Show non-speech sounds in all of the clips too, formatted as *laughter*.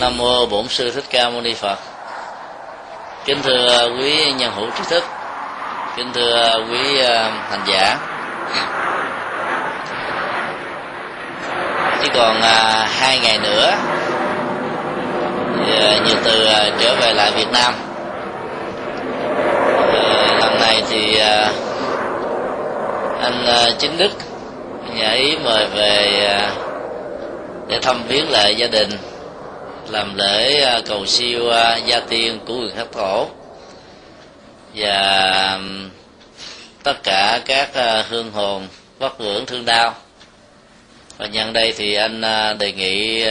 nam mô bổn sư thích ca mâu ni phật. Kính thưa à, quý nhân hữu trí thức. Kính thưa à, quý à, hành giả. Chỉ còn hai ngày nữa nhiều từ trở về lại Việt Nam. Ờ, lần này thì anh chính Đức nhà ý mời về để thăm viếng lại gia đình làm lễ à, cầu siêu à, gia tiên của quyền khắc thổ. Và tất cả các à, hương hồn vất vưởng thương đau. Và nhân đây thì anh đề nghị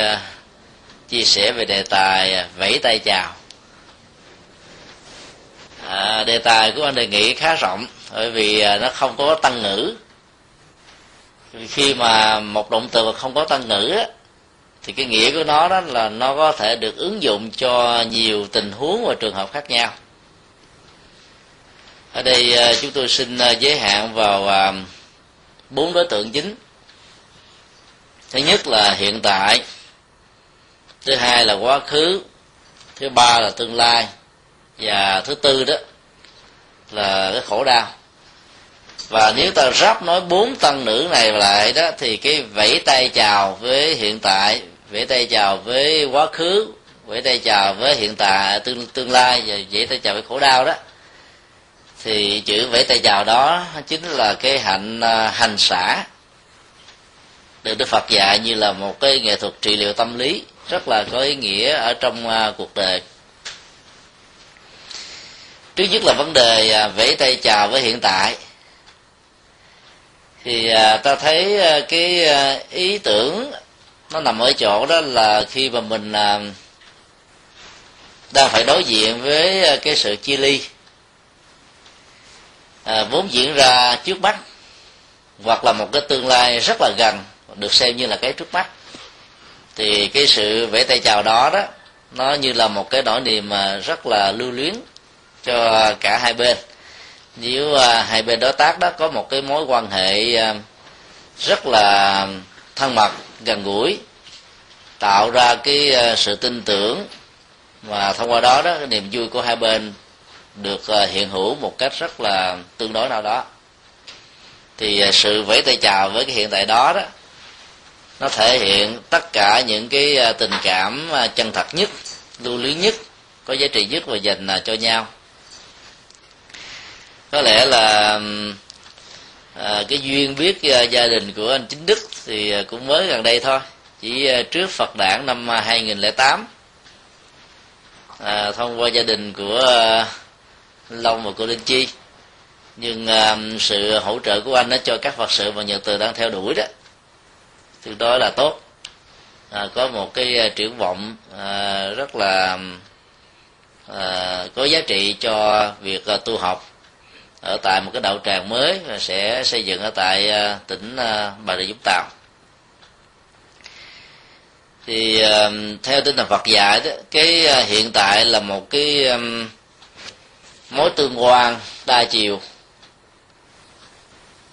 chia sẻ về đề tài vẫy tay chào. À, đề tài của anh đề nghị khá rộng bởi vì nó không có tăng ngữ. Khi mà một động từ mà không có tăng ngữ á, thì cái nghĩa của nó đó là nó có thể được ứng dụng cho nhiều tình huống và trường hợp khác nhau. Ở đây à, chúng tôi xin à, giới hạn vào à, bốn đối tượng chính. Thứ nhất là hiện tại, thứ hai là quá khứ, thứ ba là tương lai, và thứ tư đó là cái khổ đau. Và nếu ta ráp nói bốn tăng nữ này lại đó, thì cái vẫy tay chào với hiện tại vẫy tay chào với quá khứ vẫy tay chào với hiện tại tương tương lai, và vẫy tay chào với khổ đau đó. Thì chữ vẫy tay chào đó chính là cái hạnh à, hành xả được Đức Phật dạy như là một cái nghệ thuật trị liệu tâm lý, rất là có ý nghĩa ở trong à, cuộc đời. Trước nhất là vấn đề à, vẫy tay chào với hiện tại. Thì ta thấy cái ý tưởng nó nằm ở chỗ đó là khi mà mình à, đang phải đối diện với à, cái sự chia ly à, vốn diễn ra trước mắt hoặc là một cái tương lai rất là gần được xem như là cái trước mắt. Thì cái sự vẽ tay chào đó đó nó như là một cái nỗi niềm mà rất là lưu luyến cho cả hai bên. Nếu à, hai bên đối tác đó có một cái mối quan hệ à, rất là thân mật gần gũi, tạo ra cái ờ, sự tin tưởng và thông qua đó đó, cái niềm vui của hai bên được ờ, hiện hữu một cách rất là tương đối nào đó. Thì ờ, sự vẫy tay chào với cái hiện tại đó đó, nó thể hiện tất cả những cái tình cảm chân thật nhất, lưu luyến nhất, có giá trị nhất và dành cho nhau. Có lẽ là à, cái duyên biết uh, gia đình của anh chính đức thì uh, cũng mới gần đây thôi. Chỉ uh, trước phật đản năm 2008 à, thông qua gia đình của uh, long và cô linh chi. Nhưng uh, sự hỗ trợ của anh đó cho các phật sự và nhật từ đang theo đuổi đó tương đối là tốt. À, có một cái triển vọng à, rất là à, có giá trị cho việc à, tu học ở tại một cái đạo tràng mới và sẽ xây dựng ở tại à, tỉnh à, bà rịa vũng tàu. Thì à, theo tinh thần Phật dạy đó, cái hiện tại là một cái mối tương quan đa chiều.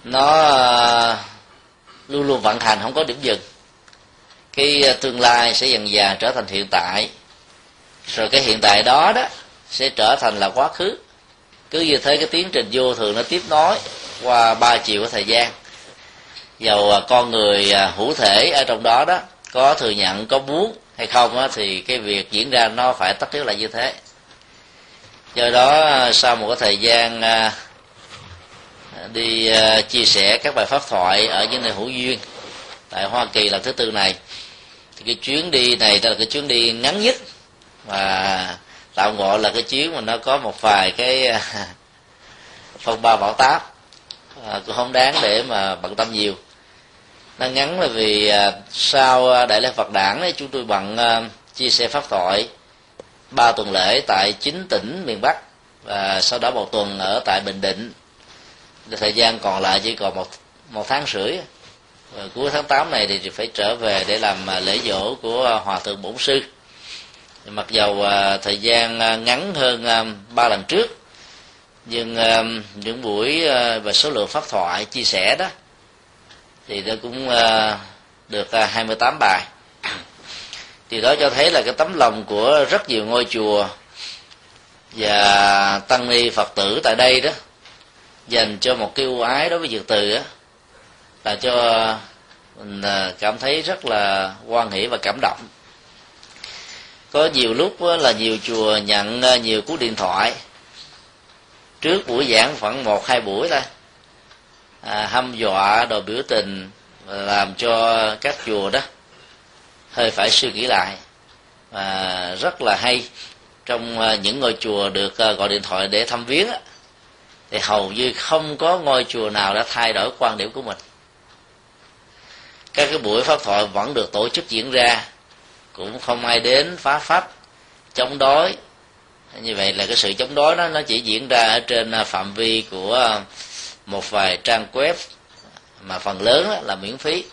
Nó luôn luôn vận hành, không có điểm dừng. Cái tương lai sẽ dần dà trở thành hiện tại. Rồi cái hiện tại đó đó sẽ trở thành là quá khứ cứ như thế cái tiến trình vô thường nó tiếp nối qua ba chiều của thời gian. Dầu à, con người à, hữu thể ở trong đó đó có thừa nhận có muốn hay không á, thì cái việc diễn ra nó phải tất yếu là như thế. Do đó à, sau một cái thời gian đi chia sẻ các bài pháp thoại ở những nơi hữu duyên tại Hoa Kỳ lần thứ tư này thì cái chuyến đi này đó là cái chuyến đi ngắn nhất và tạo ngộ là cái chuyến mà nó có một vài cái à, phong ba bảo táp. À, cũng không đáng để mà bận tâm nhiều. Nó ngắn là vì à, sau à, đại lễ Phật đản ấy, chúng tôi bận à, chia sẻ pháp thoại ba tuần lễ tại chín tỉnh miền Bắc và sau đó một tuần ở tại Bình Định. Thời gian còn lại chỉ còn một một tháng rưỡi. Và cuối tháng 8 này thì phải trở về để làm à, lễ dỗ của hòa thượng bổn sư mặc dầu à, thời gian à, ngắn hơn à, ba lần trước, nhưng những buổi và số lượng phát thoại chia sẻ đó, thì nó cũng được 28 bài. Thì đó cho thấy là cái tấm lòng của rất nhiều ngôi chùa và tăng ni phật tử tại đây đó, dành cho một cái ưu ái đối với việc từ á, là cho mình cảm thấy rất là quan hỷ và cảm động có nhiều lúc là nhiều chùa nhận à, nhiều cú điện thoại. Trước buổi giảng khoảng một hai buổi thôi. À, hăm dọa đồ biểu tình làm cho các chùa đó hơi phải suy nghĩ lại. Và rất là hay trong à, những ngôi chùa được à, gọi điện thoại để thăm viếng thì hầu như không có ngôi chùa nào đã thay đổi quan điểm của mình. Các cái buổi pháp thoại vẫn được tổ chức diễn ra cũng không ai đến phá phách chống đối. Như vậy là cái sự chống đối đó nó chỉ diễn ra ở trên à, phạm vi của một vài trang web mà phần lớn là miễn phí.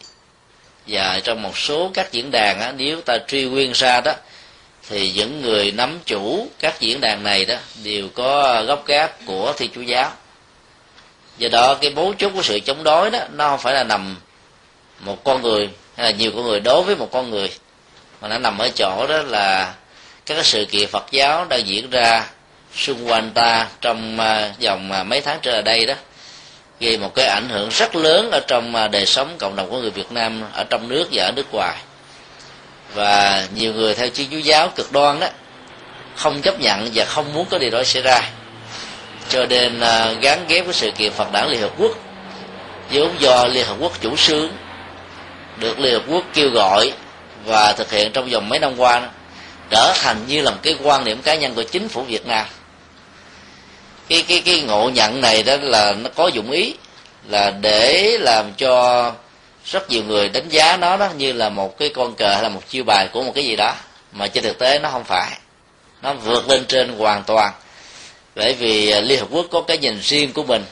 Và trong một số các diễn đàn á, nếu ta truy nguyên ra đó thì những người nắm chủ các diễn đàn này đó đều có gốc gác của thi chúa giáo. Do đó cái bố chốt của sự chống đối đó nó không phải là nằm một con người hay là nhiều con người đối với một con người mà nó nằm ở chỗ đó là các cái sự kiện Phật giáo đang diễn ra xung quanh ta trong à, vòng à, mấy tháng trở lại đây đó, gây một cái ảnh hưởng rất lớn ở trong à, đời sống cộng đồng của người Việt Nam, ở trong nước và ở nước ngoài. Và nhiều người theo Thiên Chúa giáo cực đoan đó, không chấp nhận và không muốn có điều đó xảy ra. Cho nên gắn ghép với sự kiện Phật đảng Liên Hợp Quốc, vốn do Liên Hợp Quốc chủ sướng, được Liên Hợp Quốc kêu gọi và thực hiện trong vòng mấy năm qua trở thành như là một cái quan điểm cá nhân của chính phủ Việt Nam. Cái cái cái ngộ nhận này đó là nó có dụng ý là để làm cho rất nhiều người đánh giá nó đó như là một cái con cờ hay là một chiêu bài của một cái gì đó, mà trên thực tế nó không phải. Nó vượt lên trên hoàn toàn. Bởi vì à, liên hợp quốc có cái nhìn riêng của mình.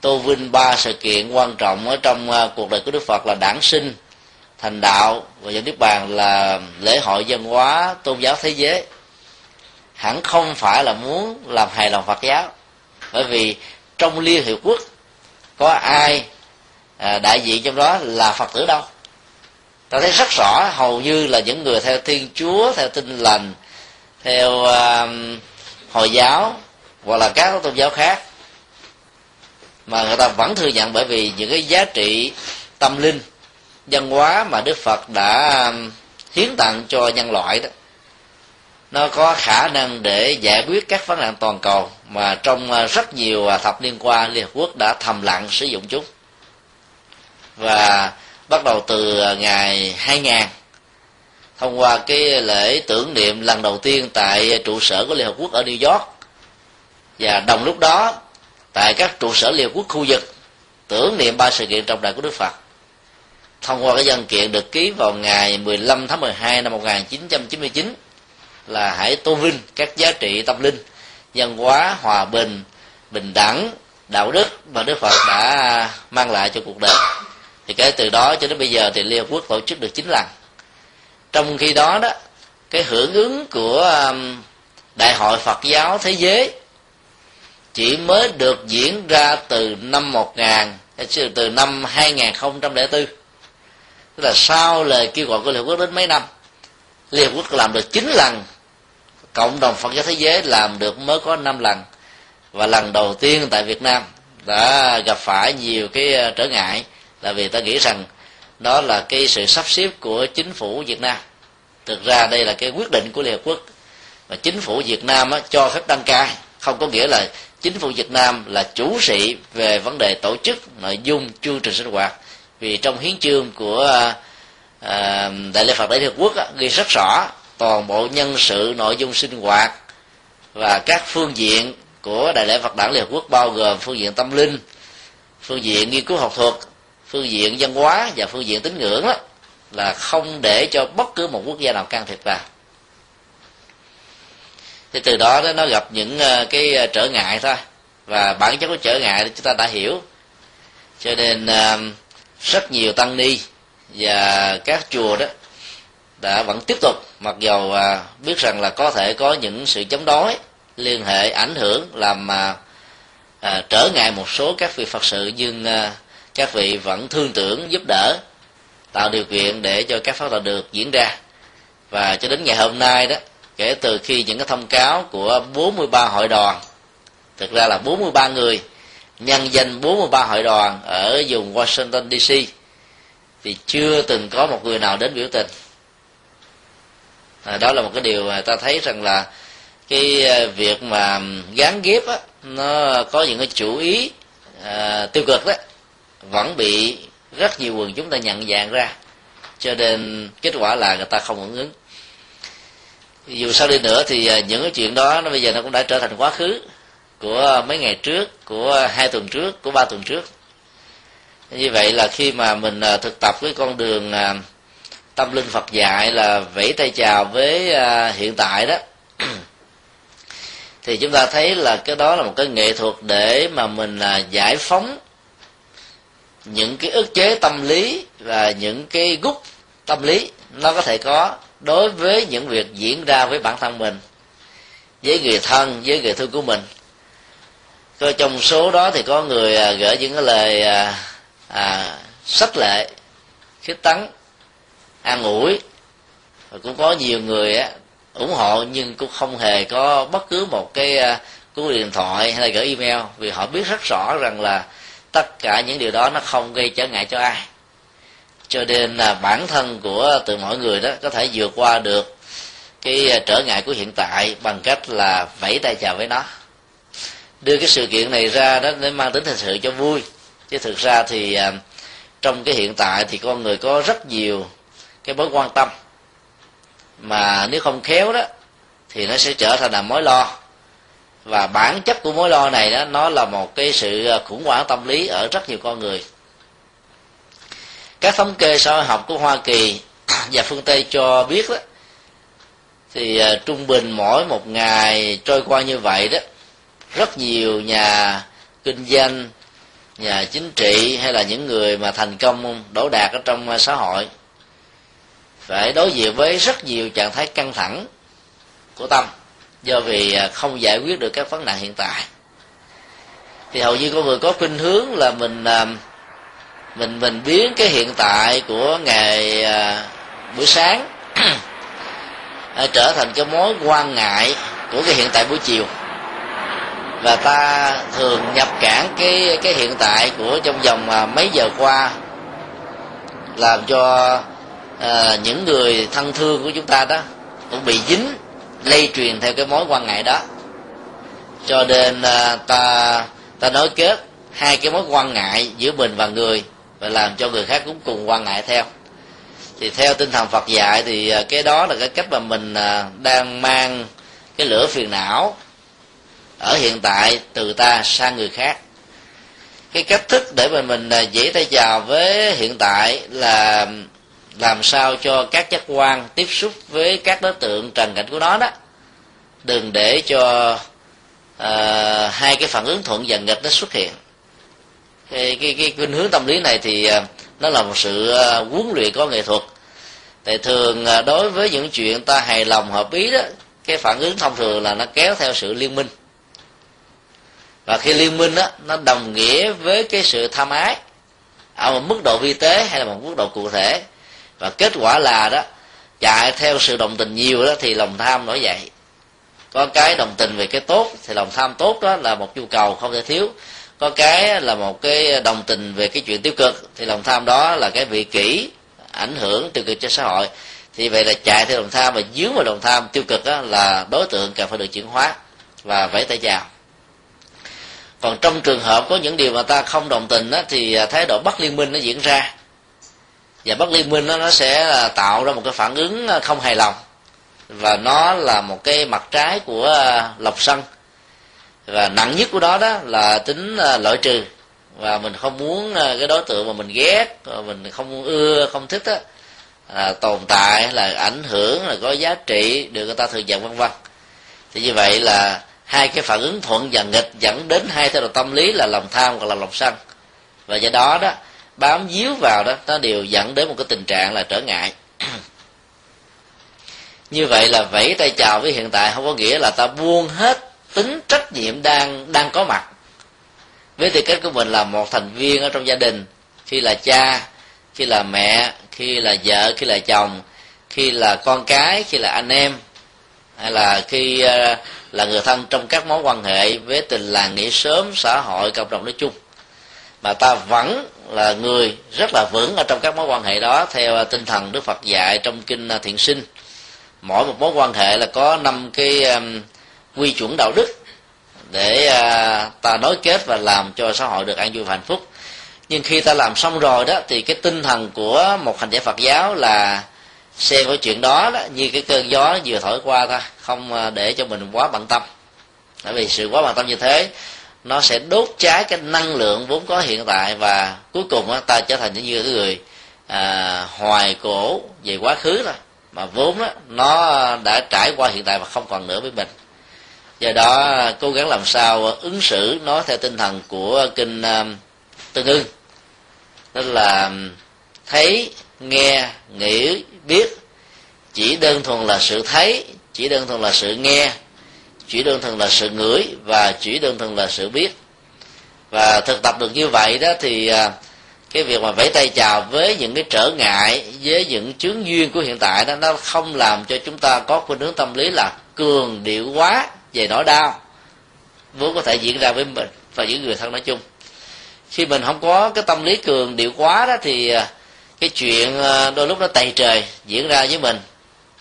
Tô vinh ba sự kiện quan trọng ở trong à, cuộc đời của đức phật là đản sinh thành đạo và dân niết bàn là lễ hội văn hóa tôn giáo thế giới. Hẳn không phải là muốn làm hài lòng phật giáo bởi vì trong liên hiệp quốc có ai à, đại diện trong đó là phật tử đâu. Ta thấy rất rõ hầu như là những người theo thiên chúa theo tinh lành theo uh, hồi giáo hoặc là các tôn giáo khác. Mà người ta vẫn thừa nhận bởi vì những cái giá trị tâm linh văn hóa mà đức phật đã um, hiến tặng cho nhân loại đó. Nó có khả năng để giải quyết các vấn nạn toàn cầu mà trong uh, rất nhiều uh, thập niên qua, liên hợp quốc đã thầm lặng sử dụng chúng. Và bắt đầu từ uh, ngày 2000 thông qua cái lễ tưởng niệm lần đầu tiên tại trụ sở của liên hợp quốc ở new york. Và đồng lúc đó, tại các trụ sở liên hợp quốc khu vực, tưởng niệm ba sự kiện trọng đại của đức phật thông qua cái văn kiện được ký vào ngày 15 tháng 12 năm 1999 là hãy tôn vinh các giá trị tâm linh, văn hóa, hòa bình bình đẳng, đạo đức mà đức phật đã mang lại cho cuộc đời. Thì cái từ đó cho đến bây giờ thì liên hợp quốc tổ chức được chín lần. Trong khi đó đó, cái hưởng ứng của um, đại hội phật giáo thế giới chỉ mới được diễn ra từ năm 1000 eh, từ năm 2004 tức là sau lời kêu gọi của liên hợp quốc đến mấy năm liên hợp quốc làm được chín lần cộng đồng phật giáo thế giới làm được mới có năm lần. Và lần đầu tiên tại việt nam đã gặp phải nhiều cái ờ, trở ngại là vì ta nghĩ rằng đó là cái sự sắp xếp của chính phủ việt nam. Thực ra đây là cái quyết định của liên hợp quốc. Và chính phủ việt nam á, cho phép đăng cai. Không có nghĩa là chính phủ việt nam là chủ sĩ về vấn đề tổ chức nội dung chương trình sinh hoạt vì trong hiến chương của à, đại lễ phật đại liên quốc á, ghi rất rõ toàn bộ nhân sự nội dung sinh hoạt và các phương diện của đại lễ phật đản liên hợp quốc bao gồm phương diện tâm linh phương diện nghiên cứu học thuật phương diện văn hóa và phương diện tín ngưỡng đó, là không để cho bất cứ một quốc gia nào can thiệp vào. Thì từ đó nó gặp những à, cái à, trở ngại thôi. Và bản chất của trở ngại chúng ta đã hiểu. Cho nên à, rất nhiều tăng ni và các chùa đó đã vẫn tiếp tục mặc dầu à, biết rằng là có thể có những sự chống đối liên hệ ảnh hưởng làm mà à, trở ngại một số các vị phật sự nhưng à, các vị vẫn thương tưởng giúp đỡ tạo điều kiện để cho các pháp đạo được diễn ra. Và cho đến ngày hôm nay đó kể từ khi những cái thông cáo của 43 hội đoàn thực ra là 43 người nhân danh 43 hội đoàn ở vùng Washington DC thì chưa từng có một người nào đến biểu tình. À, đó là một cái điều mà ta thấy rằng là cái à, việc mà gán ghép á, nó có những cái chủ ý à, tiêu cực đó vẫn bị rất nhiều quần chúng ta nhận dạng ra. Cho nên kết quả là người ta không hưởng ứng. Dù sao đi nữa thì à, những cái chuyện đó nó bây giờ nó cũng đã trở thành quá khứ của mấy ngày trước, của hai tuần trước, của ba tuần trước. Như vậy là khi mà mình à, thực tập cái con đường à, tâm linh phật dạy là vẫy tay chào với à, hiện tại đó. *clears throat* Thì chúng ta thấy là cái đó là một cái nghệ thuật để mà mình giải phóng những cái ức chế tâm lý và những cái gút tâm lý nó có thể có đối với những việc diễn ra với bản thân mình, với người thân, với người thương của mình có trong số đó thì có người à, gửi những cái lời à, à, sách lệ khích tấn an ủi. Và cũng có nhiều người á, ủng hộ nhưng cũng không hề có bất cứ một cái à, cú điện thoại hay là gửi email vì họ biết rất rõ rằng là tất cả những điều đó nó không gây trở ngại cho ai. Cho nên là bản thân của từ mọi người đó có thể vượt qua được cái à, trở ngại của hiện tại bằng cách là vẫy tay chào với nó đưa cái sự kiện này ra đó để mang tính thật sự cho vui. Chứ thực ra thì à, trong cái hiện tại thì con người có rất nhiều cái mối quan tâm. Mà nếu không khéo đó, thì nó sẽ trở thành là mối lo. Và bản chất của mối lo này đó, nó là một cái sự à, khủng hoảng tâm lý ở rất nhiều con người. Các thống kê xã hội học của hoa kỳ *clears throat* và phương tây cho biết đó, thì à, trung bình mỗi một ngày trôi qua như vậy đó rất nhiều nhà kinh doanh, nhà chính trị hay là những người mà thành công đổ đạt ở trong ờ, xã hội phải đối diện với rất nhiều trạng thái căng thẳng của tâm do vì ờ, không giải quyết được các vấn nạn hiện tại. Thì hầu như con người có khuynh hướng là mình ờ, mình mình biến cái hiện tại của ngày buổi sáng *clears throat* trở thành cái mối quan ngại của cái hiện tại buổi chiều và ta thường nhập cản cái cái hiện tại của trong vòng à, mấy giờ qua làm cho à, những người thân thương của chúng ta đó cũng bị dính lây truyền theo cái mối quan ngại đó. Cho nên à, ta ta nói kết hai cái mối quan ngại giữa mình và người và làm cho người khác cũng cùng quan ngại theo. Thì theo tinh thần Phật dạy thì à, cái đó là cái cách mà mình à, đang mang cái lửa phiền não ở hiện tại từ ta sang người khác. Cái cách thức để mà mình à, dễ tay chào với hiện tại là làm sao cho các giác quan tiếp xúc với các đối tượng trần cảnh của nó đó. Đừng để cho uh, hai cái phản ứng thuận và nghịch nó xuất hiện. Cái cái cái khuynh hướng tâm lý này thì uh, nó là một sự uh, huấn luyện có nghệ thuật. Tại thường uh, đối với những chuyện ta hài lòng hợp ý đó cái phản ứng thông thường là nó kéo theo sự liên minh và khi liên minh đó nó đồng nghĩa với cái sự tham ái, ở một mức độ vi tế hay là một mức độ cụ thể. Và kết quả là đó, chạy theo sự đồng tình nhiều đó thì lòng tham nổi dậy. Có cái đồng tình về cái tốt thì lòng tham tốt đó là một nhu cầu không thể thiếu. Có cái là một cái đồng tình về cái chuyện tiêu cực thì lòng tham đó là cái vị kỷ ảnh hưởng tiêu cực cho xã hội. Thì vậy là chạy theo lòng tham và dướng vào lòng tham tiêu cực đó là đối tượng cần phải được chuyển hóa và vẫy tay chào còn trong trường hợp có những điều mà ta không đồng tình đó, thì à, thái độ bất liên minh nó diễn ra. Và bất liên minh đó, nó sẽ à, tạo ra một cái phản ứng à, không hài lòng. Và nó là một cái mặt trái của lộc sân và nặng nhất của đó đó là tính loại trừ. Và mình không muốn cái đối tượng mà mình ghét mình không ưa không thích đó, là tồn tại là ảnh hưởng là có giá trị được người ta thừa nhận vân vân. Thì như vậy là hai cái phản ứng thuận và nghịch dẫn đến hai thái độ tâm lý là lòng tham hoặc là lòng sân. Và do đó đó bám díu vào đó nó đều dẫn đến một cái tình trạng là trở ngại. *clears throat* Như vậy là vẫy tay chào với hiện tại không có nghĩa là ta buông hết tính trách nhiệm đang đang có mặt. Với tư cách của mình là một thành viên ở trong gia đình khi là cha khi là mẹ khi là vợ khi là chồng khi là con cái khi là anh em hay là khi uh, là người thân trong các mối quan hệ với tình làng nghĩa sớm xã hội cộng đồng nói chung. Mà ta vẫn là người rất là vững ở trong các mối quan hệ đó theo tinh thần đức phật dạy trong kinh thiện sinh. Mỗi một mối quan hệ là có năm cái um, quy chuẩn đạo đức để uh, ta nối kết và làm cho xã hội được an vui và hạnh phúc. Nhưng khi ta làm xong rồi đó thì cái tinh thần của một hành giả phật giáo là xem cái chuyện đó, đó như cái cơn gió vừa thổi qua thôi không à, để cho mình quá bận tâm. Bởi vì sự quá bận tâm như thế nó sẽ đốt cháy cái năng lượng vốn có hiện tại và cuối cùng ta trở thành những người à, hoài cổ về quá khứ rồi mà vốn đó, nó đã trải qua hiện tại và không còn nữa với mình. Do đó cố gắng làm sao ứng xử nó theo tinh thần của kinh à, tương ưng. Tức là thấy nghe nghĩ biết. Chỉ đơn thuần là sự thấy, chỉ đơn thuần là sự nghe, chỉ đơn thuần là sự ngửi và chỉ đơn thuần là sự biết. Và thực tập được như vậy đó thì à, cái việc mà vẫy tay chào với những cái trở ngại, với những chướng duyên của hiện tại đó, nó không làm cho chúng ta có khuynh hướng tâm lý là cường điệu quá về nỗi đau. Vốn có thể diễn ra với mình và những người thân nói chung. Khi mình không có cái tâm lý cường điệu quá đó thì à, cái chuyện ờ, đôi lúc nó tày trời diễn ra với mình,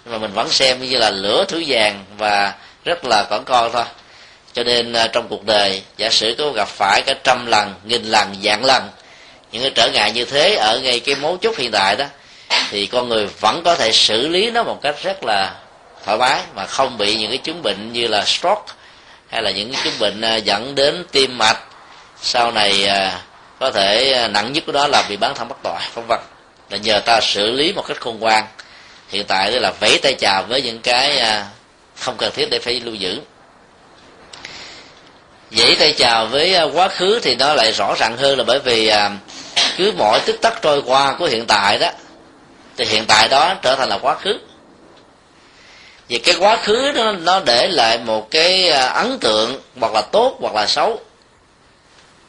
nhưng mà mình vẫn xem như là lửa thứ vàng và rất là cỏn con thôi. Cho nên ờ, trong cuộc đời, giả sử có gặp phải cả trăm lần, nghìn lần, vạn lần, những cái trở ngại như thế ở ngay cái mấu chốt hiện tại đó, thì con người vẫn có thể xử lý nó một cách rất là thoải mái mà không bị những cái chứng bệnh như là stroke hay là những cái chứng bệnh ờ, dẫn đến tim mạch. Sau này có thể nặng nhất của đó là bị bán thân bất tội, vân vân là nhờ ta xử lý một cách khôn ngoan. Hiện tại đó là vẫy tay chào với những cái à, không cần thiết để phải lưu giữ. Dãy tay chào với à, quá khứ thì nó lại rõ ràng hơn là bởi vì à, cứ mỗi tích tắc trôi qua của hiện tại đó, thì hiện tại đó trở thành là quá khứ. Vì cái quá khứ nó nó để lại một cái ấn tượng hoặc là tốt hoặc là xấu.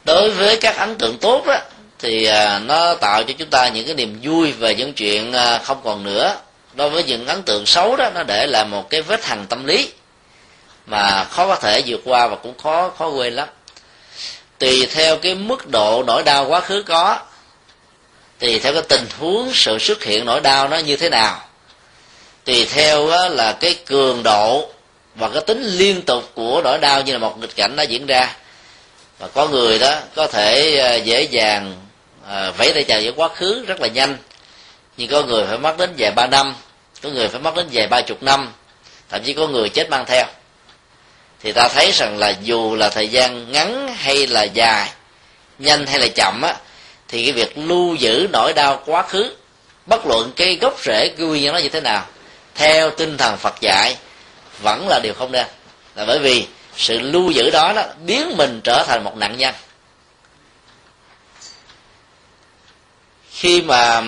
Đối với các ấn tượng tốt đó thì à, nó tạo cho chúng ta những cái niềm vui về những chuyện à, không còn nữa. Đối với những ấn tượng xấu đó, nó để lại một cái vết hằn tâm lý mà khó có thể vượt qua và cũng khó khó quên lắm. Tùy theo cái mức độ nỗi đau quá khứ có tùy theo cái tình huống sự xuất hiện nỗi đau nó như thế nào, tùy theo là cái cường độ và cái tính liên tục của nỗi đau như là một nghịch cảnh đã diễn ra. Và có người đó có thể à, dễ dàng à, vẫy tay chào với quá khứ rất là nhanh. Nhưng có người phải mất đến vài ba năm có người phải mất đến vài ba chục năm thậm chí có người chết mang theo. Thì ta thấy rằng là dù là thời gian ngắn hay là dài nhanh hay là chậm á thì cái việc lưu giữ nỗi đau quá khứ bất luận cái gốc rễ cái nguyên nhân nó như thế nào theo tinh thần phật dạy vẫn là điều không nên. Là bởi vì sự lưu giữ đó đó biến mình trở thành một nạn nhân. Khi mà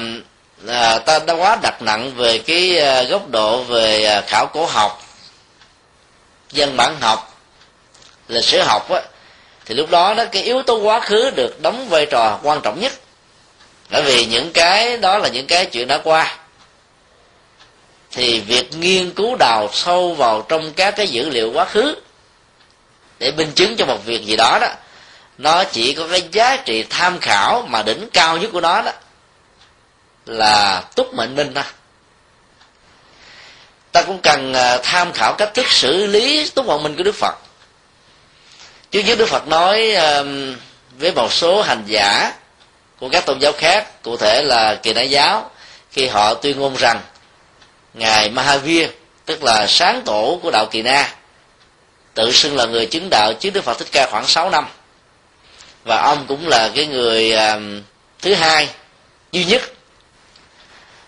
à, ta đã quá đặt nặng về cái à, góc độ về à, khảo cổ học dân bản học lịch sử học á thì lúc đó đó cái yếu tố quá khứ được đóng vai trò quan trọng nhất. Bởi vì những cái đó là những cái chuyện đã qua. Thì việc nghiên cứu đào sâu vào trong các cái dữ liệu quá khứ để minh chứng cho một việc gì đó đó nó chỉ có cái giá trị tham khảo mà đỉnh cao nhất của nó đó là túc mệnh minh thôi ta cũng cần à, tham khảo cách thức xử lý túc mệnh minh của đức phật. Chứ như đức phật nói với một số hành giả của các tôn giáo khác, cụ thể là kỳ đại giáo, khi họ tuyên ngôn rằng, ngài mahavir, tức là sáng tổ của đạo kỳ na tự xưng là người chứng đạo chứ đức phật thích ca khoảng 6 năm. Và ông cũng là cái người thứ hai, duy nhất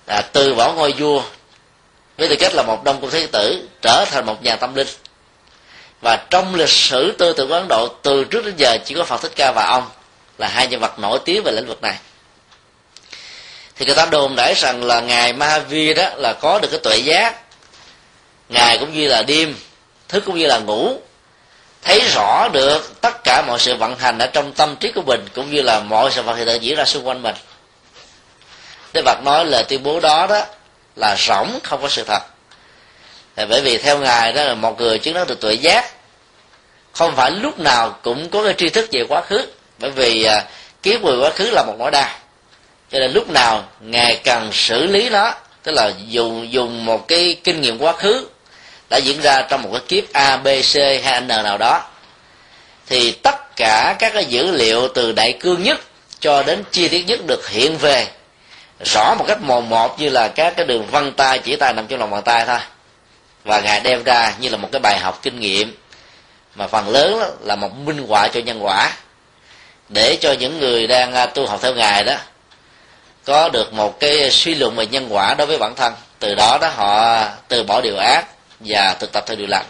à, từ bỏ ngôi vua với tư cách là một đông cung thế tử trở thành một nhà tâm linh. Và trong lịch sử tư tưởng của ấn độ từ trước đến giờ chỉ có phật thích ca và ông là hai nhân vật nổi tiếng về lĩnh vực này. Thì người ta đồn đãi rằng là ngài Mahavir đó là có được cái tuệ giác. Ngài cũng như là đêm thức cũng như là ngủ thấy rõ được tất cả mọi sự vận hành ở trong tâm trí của mình cũng như là mọi sự vật hiện tượng diễn ra xung quanh mình. Đức Phật nói là tuyên bố đó đó là rỗng, không có sự thật. Là bởi vì theo ngài đó là một người chứng đắc được tuệ giác, không phải lúc nào cũng có cái tri thức về quá khứ, bởi vì à, kiếp về quá khứ là một nỗi đau. Cho nên lúc nào ngài cần xử lý nó, tức là dùng dùng một cái kinh nghiệm quá khứ đã diễn ra trong một cái kiếp a, b, c hay n nào đó, thì tất cả các cái dữ liệu từ đại cương nhất cho đến chi tiết nhất được hiện về rõ một cách mồn một như là các cái đường vân tay, chỉ tay nằm trong lòng bàn tay thôi. Và ngài đem ra như là một cái bài học kinh nghiệm mà phần lớn là một minh họa cho nhân quả. Để cho những người đang à, tu học theo ngài đó, có được một cái suy luận về nhân quả đối với bản thân. Từ đó đó họ từ bỏ điều ác và thực tập theo điều lành.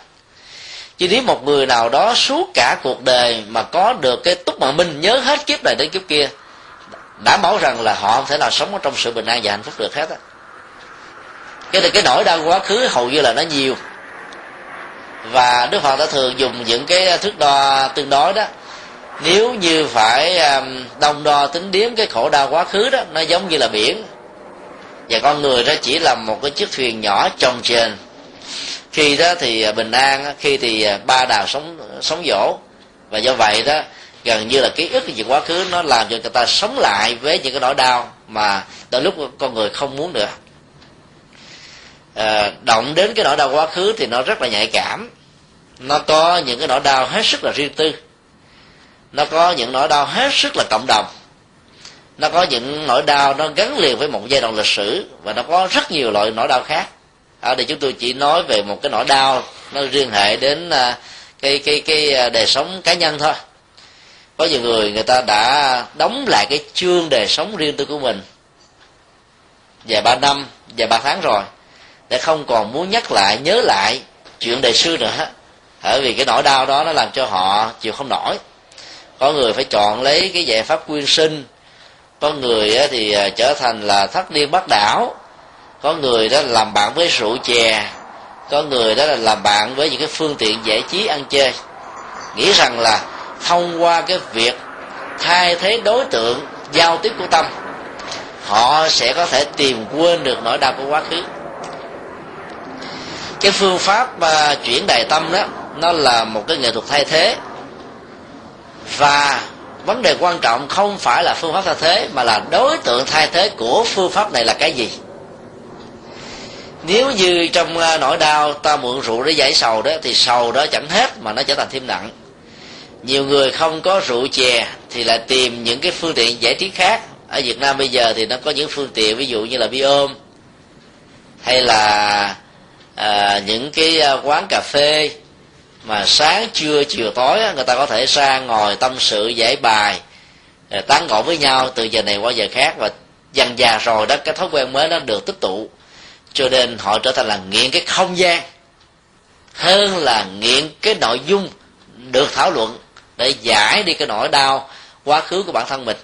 Chứ nếu một người nào đó suốt cả cuộc đời mà có được cái túc mạng minh nhớ hết kiếp này đến kiếp kia đảm bảo rằng là họ không thể nào sống ở trong sự bình an và hạnh phúc được hết á. Cái này cái nỗi đau quá khứ hầu như là nó nhiều. Và đức phật đã thường dùng những cái thước đo tương đối đó. Nếu như phải um, đông đo tính điếm cái khổ đau quá khứ đó, nó giống như là biển. Và con người đó chỉ là một cái chiếc thuyền nhỏ trồng trên khi đó thì bình an, khi thì à, ba đào sống sống dỗ và do vậy đó gần như là ký ức về quá khứ nó làm cho người ta sống lại với những cái nỗi đau mà đôi lúc con người không muốn nữa. À, động đến cái nỗi đau quá khứ thì nó rất là nhạy cảm. Nó có những cái nỗi đau hết sức là riêng tư. Nó có những nỗi đau hết sức là cộng đồng. Nó có những nỗi đau nó gắn liền với một giai đoạn lịch sử và nó có rất nhiều loại nỗi đau khác. À, Ở đây chúng tôi chỉ nói về một cái nỗi đau nó liên hệ đến à, cái cái cái à, đời sống cá nhân thôi có nhiều người người ta đã đóng lại cái chương đời sống riêng tư của mình. Vài ba năm, vài ba tháng rồi để không còn muốn nhắc lại, nhớ lại chuyện đời xưa nữa. Bởi vì cái nỗi đau đó nó làm cho họ chịu không nổi. Có người phải chọn lấy cái giải pháp quyên sinh. Có người thì à, trở thành là thất điên bắt đảo. Có người đó làm bạn với rượu chè. Có người đó là làm bạn với những cái phương tiện giải trí ăn chơi. Nghĩ rằng là thông qua cái việc thay thế đối tượng giao tiếp của tâm, họ sẽ có thể tìm quên được nỗi đau của quá khứ. Cái phương pháp mà chuyển đài tâm đó, nó là một cái nghệ thuật thay thế. Và vấn đề quan trọng không phải là phương pháp thay thế, mà là đối tượng thay thế của phương pháp này là cái gì. Nếu như trong à, nỗi đau ta mượn rượu để giải sầu đó, thì sầu đó chẳng hết mà nó trở thành thêm nặng nhiều người không có rượu chè thì lại tìm những cái phương tiện giải trí khác. Ở việt nam bây giờ thì nó có những phương tiện ví dụ như là bi ôm hay là à, những cái à, quán cà phê mà sáng trưa chiều tối người ta có thể ra ngồi tâm sự giải bài à, tán gẫu với nhau từ giờ này qua giờ khác và dần già rồi đó cái thói quen mới nó được tích tụ. Cho nên họ trở thành là nghiện cái không gian hơn là nghiện cái nội dung được thảo luận để giải đi cái nỗi đau quá khứ của bản thân mình.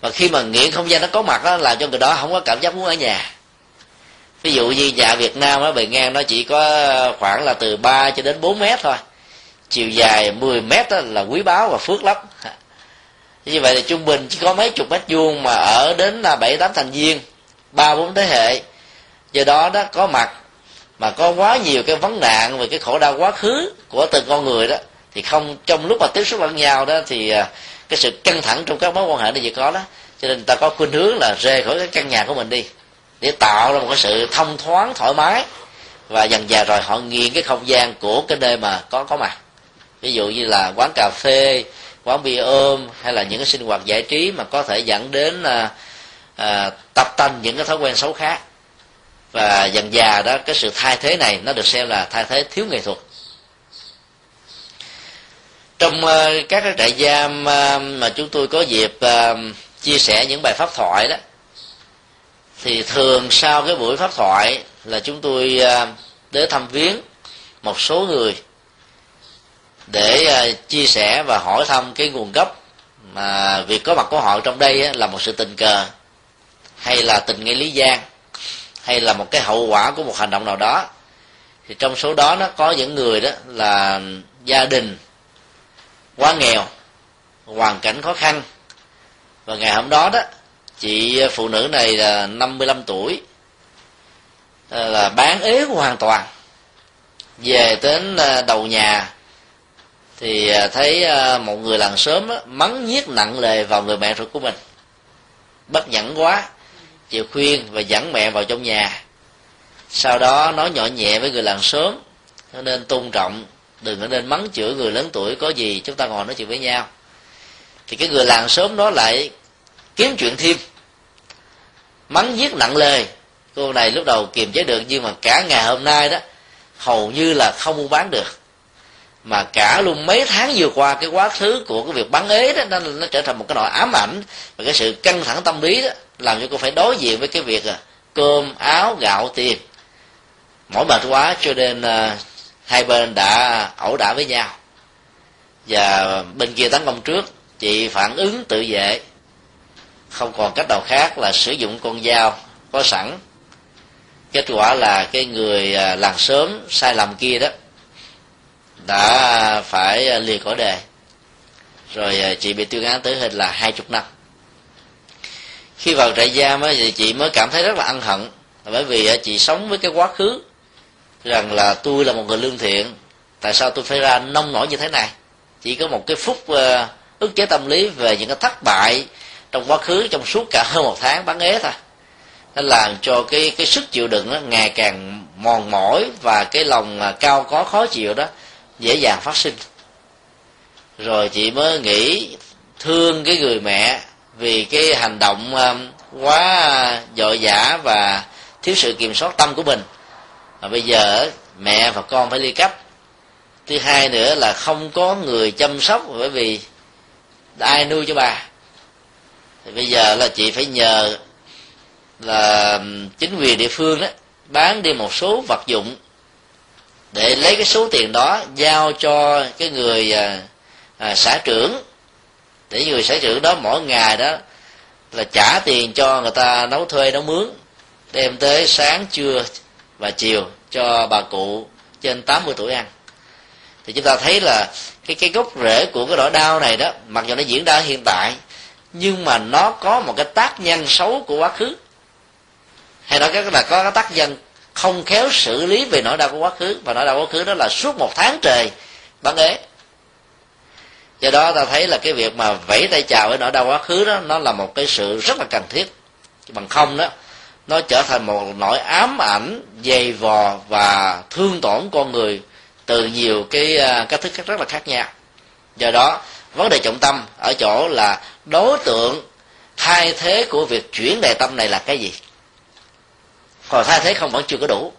Và khi mà nghiện không gian nó có mặt đó làm cho người đó không có cảm giác muốn ở nhà. Ví dụ như nhà việt nam á, bề ngang nó chỉ có khoảng là từ 3 cho đến 4 mét thôi. Chiều dài 10 mét đó là quý báu và phước lắm. Như vậy là trung bình chỉ có mấy chục mét vuông mà ở đến là bảy tám thành viên, ba bốn thế hệ. Do đó đó có mặt, mà có quá nhiều cái vấn nạn về cái khổ đau quá khứ của từng con người đó thì không trong lúc mà tiếp xúc lẫn nhau đó thì à, cái sự căng thẳng trong các mối quan hệ nó gì có đó. Cho nên ta có khuynh hướng là rời khỏi cái căn nhà của mình đi để tạo ra một cái sự thông thoáng thoải mái và dần dà rồi họ nghiền cái không gian của cái nơi mà có có mặt. Ví dụ như là quán cà phê quán bia ôm hay là những cái sinh hoạt giải trí mà có thể dẫn đến à, à, tập tành những cái thói quen xấu khác. Và dần già đó cái sự thay thế này nó được xem là thay thế thiếu nghệ thuật trong uh, các cái trại giam uh, mà chúng tôi có dịp uh, chia sẻ những bài pháp thoại đó thì thường sau cái buổi pháp thoại là chúng tôi uh, đến thăm viếng một số người để uh, chia sẻ và hỏi thăm cái nguồn gốc mà việc có mặt của họ trong đây là một sự tình cờ hay là tình nghĩa lý gian hay là một cái hậu quả của một hành động nào đó. Thì trong số đó nó có những người đó là gia đình quá nghèo, hoàn cảnh khó khăn. Và ngày hôm đó đó, chị phụ nữ này là 55 tuổi ờ, là bán ế hoàn toàn. Về đến ờ, đầu nhà thì ờ, thấy một người làng sớm mắng nhiếc nặng lề vào người mẹ ruột của mình. Bất nhẫn quá chịu khuyên và dẫn mẹ vào trong nhà. Sau đó nói nhỏ nhẹ với người làng sớm nên tôn trọng đừng có nên mắng chửi người lớn tuổi có gì chúng ta ngồi nói chuyện với nhau. Thì cái người làng sớm đó lại kiếm chuyện thêm. Mắng giết nặng lề cô này lúc đầu kiềm chế được nhưng mà cả ngày hôm nay đó hầu như là không mua bán được. Mà cả luôn mấy tháng vừa qua cái quá khứ của cái việc bán ế đó nó, nó trở thành một cái nỗi ám ảnh. Và cái sự căng thẳng tâm lý đó làm cho cô phải đối diện với cái việc à, cơm áo gạo tiền. Mỏi mệt quá cho nên uh, hai bên đã ẩu đả với nhau. Và bên kia tấn công trước, chị phản ứng tự vệ. Không còn cách nào khác là sử dụng con dao có sẵn. Kết quả là cái người à, làng sớm sai lầm kia đó đã phải lìa khỏi đề rồi à, chị bị tuyên án tử hình là hai chục năm. Khi vào trại giam thì chị mới cảm thấy rất là ân hận. Bởi vì à, chị sống với cái quá khứ rằng là tôi là một người lương thiện. Tại sao tôi phải ra nông nổi như thế này? Chỉ có một cái phút uh, ờ, ức chế tâm lý về những cái thất bại trong quá khứ trong suốt cả hơn *laughs* một tháng bán ế thôi. Nó làm cho cái cái sức chịu đựng nó ngày càng mòn mỏi và cái lòng ờ, cao có khó chịu đó dễ dàng phát sinh. Rồi chị mới nghĩ thương cái người mẹ vì cái hành động quá dội dã và thiếu sự kiểm soát tâm của mình mà bây giờ mẹ và con phải ly cấp. Thứ hai nữa là không có người chăm sóc bởi vì ai nuôi cho bà? Thì bây giờ là chị phải nhờ là chính quyền địa phương đó bán đi một số vật dụng để lấy cái số tiền đó giao cho cái người à, à, xã trưởng. Để người xã trưởng đó mỗi ngày đó là trả tiền cho người ta nấu thuê nấu mướn đem tới sáng trưa và chiều cho bà cụ trên 80 tuổi ăn. Thì chúng ta thấy là cái cái gốc rễ của cái nỗi đau này đó, mặc dù nó diễn ra hiện tại, nhưng mà nó có một cái tác nhân xấu của quá khứ. Hay nói cách là có cái tác nhân không khéo xử lý về nỗi đau của quá khứ, và nỗi đau quá khứ đó là suốt một tháng trời bán ế. Do đó ta thấy là cái việc mà vẫy tay chào với nỗi đau quá khứ đó, nó là một cái sự rất là cần thiết. Bằng không đó nó trở thành một nỗi ám ảnh, dày vò và thương tổn con người từ nhiều cái à, cách thức rất là khác nhau. Do đó, vấn đề trọng tâm ở chỗ là đối tượng, thay thế của việc chuyển đề tâm này là cái gì? Còn thay thế không vẫn chưa có đủ.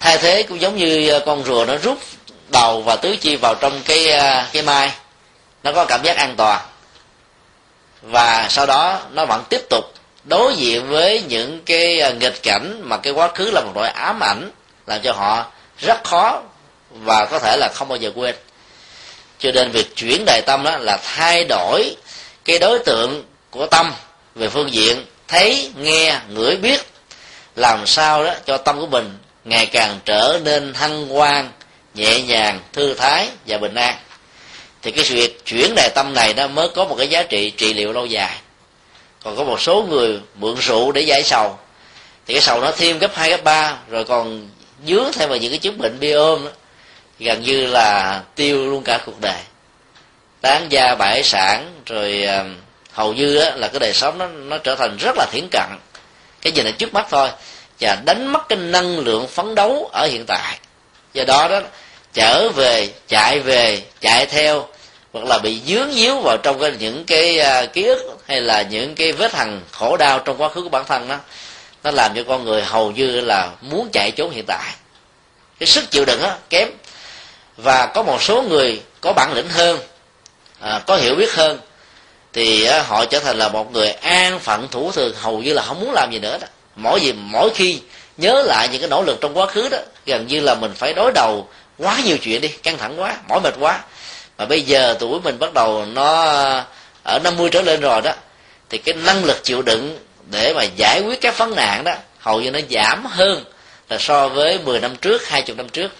Thay thế cũng giống như à, con rùa nó rút đầu và tứ chi vào trong cái à, cái mai. Nó có cảm giác an toàn. Và sau đó nó vẫn tiếp tục đối diện với những cái à, nghịch cảnh mà cái quá khứ là một nỗi ám ảnh làm cho họ rất khó và có thể là không bao giờ quên. Cho nên việc chuyển đại tâm đó là thay đổi cái đối tượng của tâm về phương diện thấy, nghe, ngửi, biết, làm sao đó cho tâm của mình ngày càng trở nên hăng quan nhẹ nhàng, thư thái và bình an. Thì cái việc chuyển đại tâm này nó mới có một cái giá trị trị liệu lâu dài còn có một số người mượn rượu để giải sầu. Thì cái sầu nó thêm gấp hai gấp ba rồi còn dướng thêm vào những cái chứng bệnh bia ôm đó. Gần như là tiêu luôn cả cuộc đời. Tán gia bãi sản rồi ờ, hầu như đó, là cái đời sống nó nó trở thành rất là thiển cận. Cái gì là trước mắt thôi. Và đánh mất cái năng lượng phấn đấu ở hiện tại. Do đó đó trở về chạy về chạy theo hoặc là bị dướng díu vào trong cái, những cái uh, ký ức hay là những cái vết hằn khổ đau trong quá khứ của bản thân đó nó làm cho con người hầu như là muốn chạy trốn hiện tại. Cái sức chịu đựng á kém. Và có một số người có bản lĩnh hơn à, có hiểu biết hơn thì à, họ trở thành là một người an phận thủ thường hầu như là không muốn làm gì nữa đó. Mỗi gì mỗi khi nhớ lại những cái nỗ lực trong quá khứ đó gần như là mình phải đối đầu quá nhiều chuyện đi căng thẳng quá mỏi mệt quá mà bây giờ tuổi mình bắt đầu nó ở 50 trở lên rồi đó thì cái năng lực chịu đựng để mà giải quyết các vấn nạn đó hầu như nó giảm hơn là so với 10 năm trước 20 năm trước.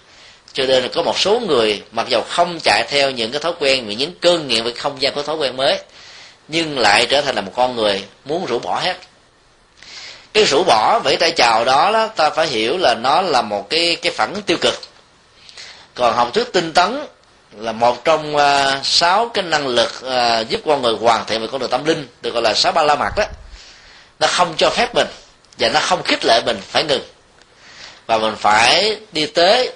Cho nên là có một số người mặc dầu không chạy theo những cái thói quen vì những cơn nghiện về không gian của thói quen mới nhưng lại trở thành là một con người muốn rũ bỏ hết. Cái rũ bỏ vẫy tay chào đó, đó ta phải hiểu là nó là một cái cái phản tiêu cực. Còn học thuyết tinh tấn là một trong uh, sáu cái năng lực uh, giúp con người hoàn thiện về con đường tâm linh được gọi là sáu ba la mặt đó. Nó không cho phép mình và nó không khích lệ mình phải ngừng. Và mình phải đi tới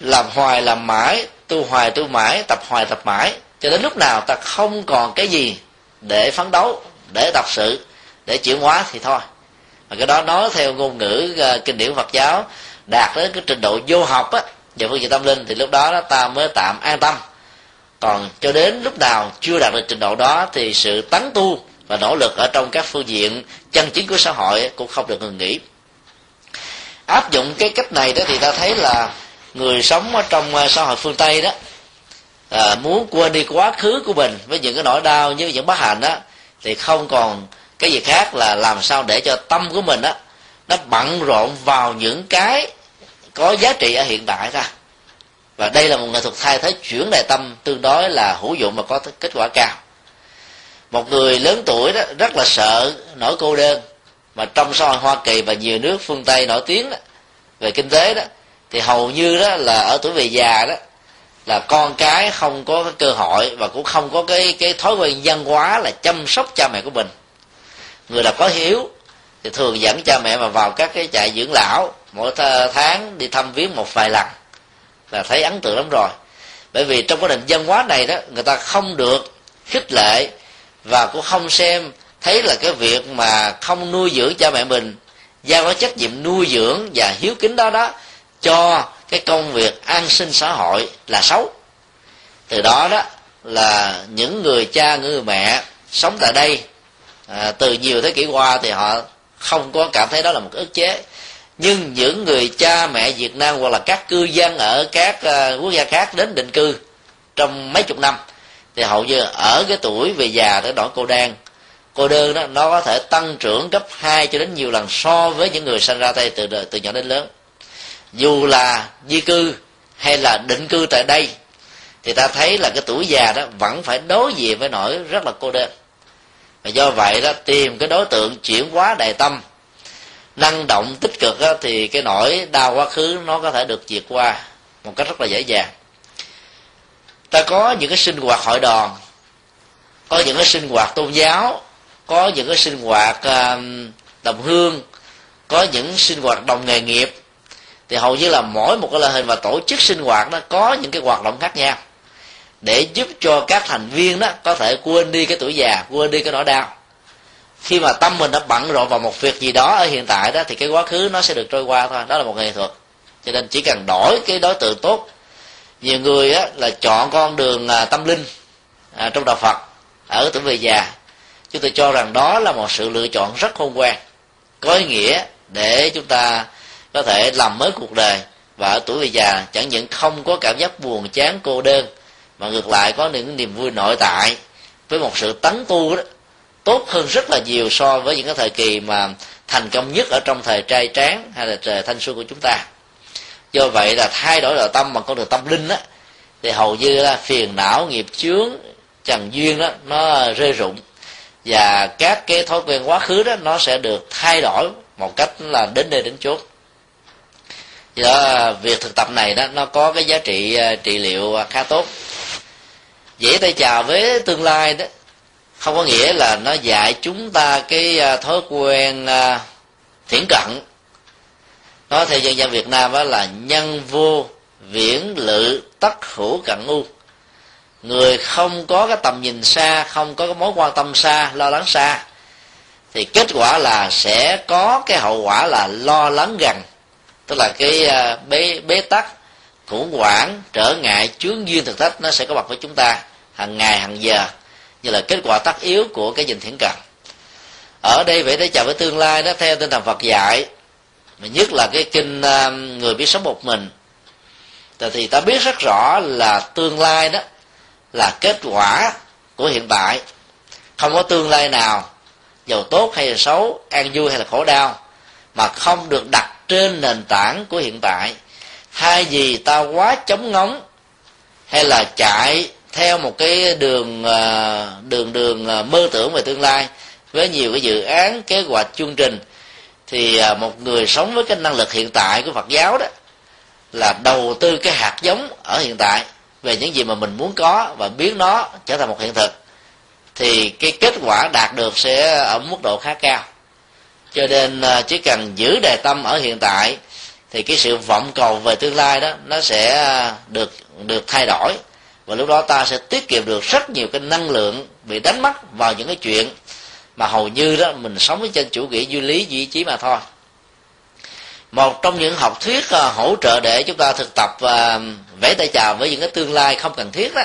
làm hoài làm mãi tu hoài tu mãi tập hoài tập mãi cho đến lúc nào ta không còn cái gì để phấn đấu để tập sự để chuyển hóa thì thôi. Và cái đó nói theo ngôn ngữ uh, kinh điển phật giáo đạt đến cái trình độ vô học á về phương diện tâm linh thì lúc đó, đó ta mới tạm an tâm. Còn cho đến lúc nào chưa đạt được trình độ đó thì sự tấn tu và nỗ lực ở trong các phương diện chân chính của xã hội cũng không được ngừng nghỉ. Áp dụng cái cách này đó thì ta thấy là người sống ở trong ờ, xã hội phương tây đó à, muốn quên đi quá khứ của mình với những cái nỗi đau như những bất hạnh đó thì không còn cái gì khác là làm sao để cho tâm của mình đó nó bận rộn vào những cái có giá trị ở hiện tại ra. Và đây là một nghệ thuật thay thế chuyển đại tâm tương đối là hữu dụng mà có kết quả cao. Một người lớn tuổi đó rất là sợ nỗi cô đơn mà trong xã hội hoa kỳ và nhiều nước phương tây nổi tiếng đó, về kinh tế đó thì hầu như đó là ở tuổi về già đó là con cái không có cái cơ hội và cũng không có cái cái thói quen văn hóa là chăm sóc cha mẹ của mình. Người là có hiếu thì thường dẫn cha mẹ mà vào các cái trại dưỡng lão mỗi tháng đi thăm viếng một vài lần là thấy ấn tượng lắm rồi. Bởi vì trong cái định văn hóa này đó người ta không được khích lệ và cũng không xem thấy là cái việc mà không nuôi dưỡng cha mẹ mình giao cái trách nhiệm nuôi dưỡng và hiếu kính đó đó cho cái công việc an sinh xã hội là xấu. Từ đó đó là những người cha người mẹ sống tại đây à, từ nhiều thế kỷ qua thì họ không có cảm thấy đó là một ức chế nhưng những người cha mẹ Việt Nam hoặc là các cư dân ở các ờ, quốc gia khác đến định cư trong mấy chục năm, thì hầu như ở cái tuổi về già tới nỗi cô đơn cô đơn đó, nó có thể tăng trưởng gấp hai cho đến nhiều lần so với những người sinh ra đây từ từ nhỏ đến lớn. Dù là di cư hay là định cư tại đây, thì ta thấy là cái tuổi già đó vẫn phải đối diện với nỗi rất là cô đơn. Và do vậy đó, tìm cái đối tượng chuyển hóa đại tâm năng động tích cực á, thì cái nỗi đau quá khứ nó có thể được vượt qua một cách rất là dễ dàng. Ta có những cái sinh hoạt hội đoàn có những cái sinh hoạt tôn giáo có những cái sinh hoạt à, đồng hương có những sinh hoạt đồng nghề nghiệp. Thì hầu như là mỗi một cái loại hình và tổ chức sinh hoạt nó có những cái hoạt động khác nhau để giúp cho các thành viên đó có thể quên đi cái tuổi già quên đi cái nỗi đau khi mà tâm mình đã bận rộn vào một việc gì đó ở hiện tại đó thì cái quá khứ nó sẽ được trôi qua thôi. Đó là một nghệ thuật. Cho nên chỉ cần đổi cái đối tượng tốt. Nhiều người á, là chọn con đường à, tâm linh à, trong đạo phật ở tuổi về già. Chúng tôi cho rằng đó là một sự lựa chọn rất khôn ngoan có ý nghĩa để chúng ta có thể làm mới cuộc đời. Và ở tuổi về già chẳng những không có cảm giác buồn chán cô đơn mà ngược lại có những niềm vui nội tại với một sự tấn tu đó tốt hơn rất là nhiều so với những cái thời kỳ mà thành công nhất ở trong thời trai tráng hay là trời thanh xuân của chúng ta. Do vậy là thay đổi nội tâm bằng con đường tâm linh á, thì hầu như là phiền não, nghiệp chướng, trần duyên đó, nó rơi rụng. Và các cái thói quen quá khứ đó, nó sẽ được thay đổi một cách là đến nơi đến chốt do việc thực tập này đó, nó có cái giá trị à, trị liệu khá tốt. Dễ tay chào với tương lai đó không có nghĩa là nó dạy chúng ta cái à, thói quen à, thiển cận. Nói theo dân gian việt nam đó là nhân vô viễn lự tất hữu cận u. Người không có cái tầm nhìn xa, không có cái mối quan tâm xa, lo lắng xa, thì kết quả là sẽ có cái hậu quả là lo lắng gần. Tức là cái à, bế bế tắc, khủng hoảng, trở ngại, chướng duyên thực thách nó sẽ có mặt với chúng ta hàng ngày, hàng giờ như là kết quả tất yếu của cái nhìn thiển cận ở đây vậy để chào với tương lai đó, theo tinh thần Phật dạy, mà nhất là cái kinh à, người biết sống một mình thì ta biết rất rõ là tương lai đó là kết quả của hiện tại. Không có tương lai nào, giàu tốt hay là xấu, an vui hay là khổ đau, mà không được đặt trên nền tảng của hiện tại. Thay vì ta quá chống ngóng hay là chạy theo một cái đường à, đường đường à, mơ tưởng về tương lai với nhiều cái dự án, kế hoạch, chương trình, thì à, một người sống với cái năng lực hiện tại của phật giáo đó là đầu tư cái hạt giống ở hiện tại về những gì mà mình muốn có và biến nó trở thành một hiện thực, thì cái kết quả đạt được sẽ ở mức độ khá cao. Cho nên chỉ cần giữ đề tâm ở hiện tại thì cái sự vọng cầu về tương lai đó, nó sẽ được được thay đổi và lúc đó ta sẽ tiết kiệm được rất nhiều cái năng lượng bị đánh mất vào những cái chuyện mà hầu như đó mình sống với trên chủ nghĩa duy lý, duy trí mà thôi. Một trong những học thuyết à, hỗ trợ để chúng ta thực tập và vẽ tay chào với những cái tương lai không cần thiết đó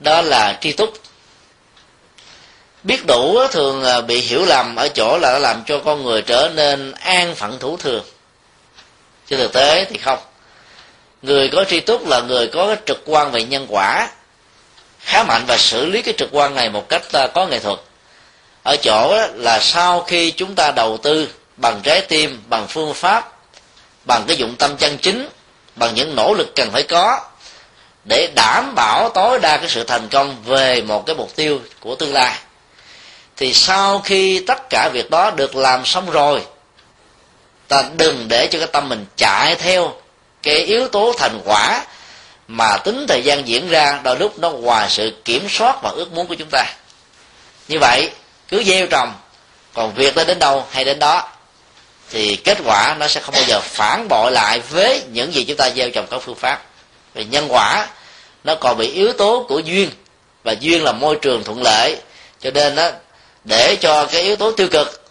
đó là tri túc biết đủ thường à, bị hiểu lầm ở chỗ là nó làm cho con người trở nên an phận thủ thường. Chứ thực tế thì không người có tri túc là người có cái trực quan về nhân quả, khá mạnh và xử lý cái trực quan này một cách à, có nghệ thuật. Ở chỗ là sau khi chúng ta đầu tư bằng trái tim, bằng phương pháp, bằng cái dụng tâm chân chính, bằng những nỗ lực cần phải có để đảm bảo tối đa cái sự thành công về một cái mục tiêu của tương lai, thì sau khi tất cả việc đó được làm xong rồi, ta đừng để cho cái tâm mình chạy theo cái yếu tố thành quả mà tính thời gian diễn ra đôi lúc nó ngoài sự kiểm soát và ước muốn của chúng ta. Như vậy cứ gieo trồng còn việc nó đến đâu hay đến đó thì kết quả nó sẽ không bao giờ phản bội lại với những gì chúng ta gieo trồng các phương pháp. Về nhân quả nó còn bị yếu tố của duyên và duyên là môi trường thuận lợi cho nên đó để cho cái yếu tố tiêu cực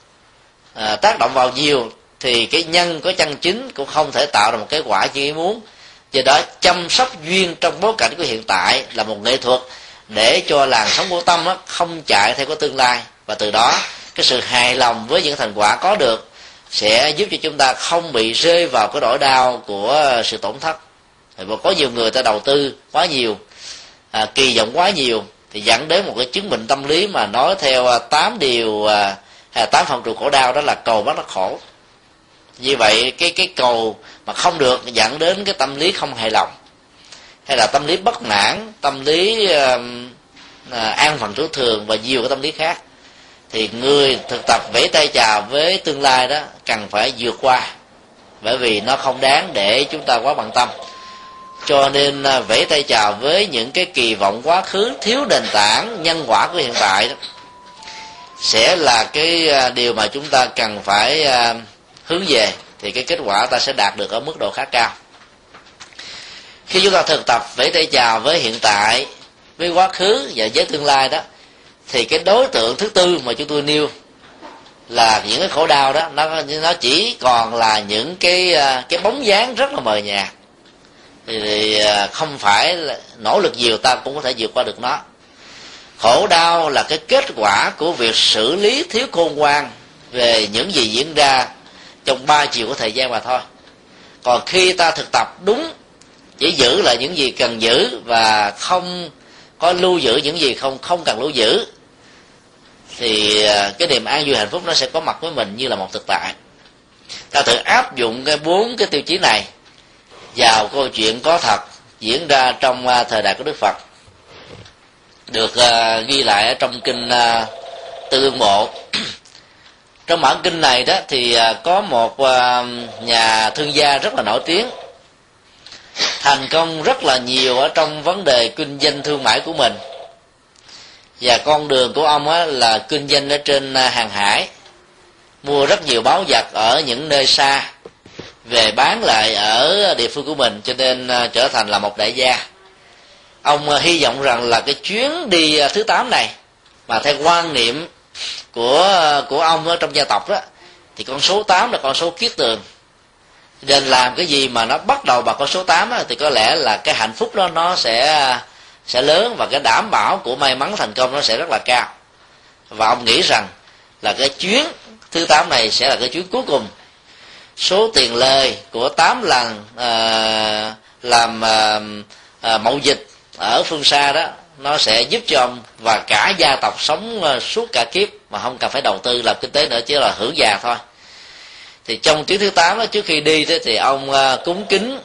à, tác động vào nhiều thì cái nhân có chân chính cũng không thể tạo ra một cái quả như ý muốn. Do đó chăm sóc duyên trong bối cảnh của hiện tại là một nghệ thuật để cho làn sóng của tâm đó không chạy theo cái tương lai. Và từ đó cái sự hài lòng với những thành quả có được sẽ giúp cho chúng ta không bị rơi vào cái nỗi đau của sự tổn thất. Và có nhiều người ta đầu tư quá nhiều à, kỳ vọng quá nhiều thì dẫn đến một cái chứng bệnh tâm lý mà nói theo à, tám điều à, à tám phần trụ khổ đau đó là cầu bắt nó khổ như vậy cái cái cầu mà không được dẫn đến cái tâm lý không hài lòng hay là tâm lý bất mãn tâm lý uh, an phận thủ thường và nhiều cái tâm lý khác thì người thực tập vẫy tay chào với tương lai đó cần phải vượt qua. Bởi vì nó không đáng để chúng ta quá bận tâm. Cho nên à, vẫy tay chào với những cái kỳ vọng quá khứ thiếu nền tảng nhân quả của hiện tại đó sẽ là cái à, điều mà chúng ta cần phải hướng về thì cái kết quả ta sẽ đạt được ở mức độ khá cao. Khi chúng ta thực tập vẫy tay chào với hiện tại với quá khứ và với tương lai đó thì cái đối tượng thứ tư mà chúng tôi nêu là những cái khổ đau đó nó nó chỉ còn là những cái à, cái bóng dáng rất là mờ nhạt. Thì, thì à, không phải là nỗ lực nhiều ta cũng có thể vượt qua được nó. Khổ đau là cái kết quả của việc xử lý thiếu khôn ngoan về những gì diễn ra trong ba chiều của thời gian mà thôi. Còn khi ta thực tập đúng, chỉ giữ lại những gì cần giữ và không có lưu giữ những gì không không cần lưu giữ, thì à, cái niềm an vui hạnh phúc nó sẽ có mặt với mình như là một thực tại. Ta thử áp dụng cái bốn cái tiêu chí này vào câu chuyện có thật diễn ra trong à, thời đại của đức phật. Được à, ghi lại ở trong kinh Tương tư ương bộ trong bản kinh này đó thì à, có một à, nhà thương gia rất là nổi tiếng. Thành công rất là nhiều ở trong vấn đề kinh doanh thương mại của mình. Và con đường của ông á, là kinh doanh ở trên à, hàng hải. Mua rất nhiều báo vật ở những nơi xa. Về bán lại ở địa phương của mình cho nên trở thành là một đại gia. Ông hy vọng rằng là cái chuyến đi thứ tám này mà theo quan niệm của của ông ở trong gia tộc đó thì con số 8 là con số kiết tường. Nên làm cái gì mà nó bắt đầu bằng con số 8 đó, thì có lẽ là cái hạnh phúc đó nó sẽ sẽ lớn và cái đảm bảo của may mắn thành công nó sẽ rất là cao. Và ông nghĩ rằng là cái chuyến thứ tám này sẽ là cái chuyến cuối cùng. Số tiền lời của tám lần à, làm à, à, mậu dịch ở phương xa đó nó sẽ giúp cho ông và cả gia tộc sống à, suốt cả kiếp mà không cần phải đầu tư làm kinh tế nữa chỉ là hưởng già thôi. Thì trong chuyến thứ tám đó trước khi đi đó, thì ông ờ, cúng kính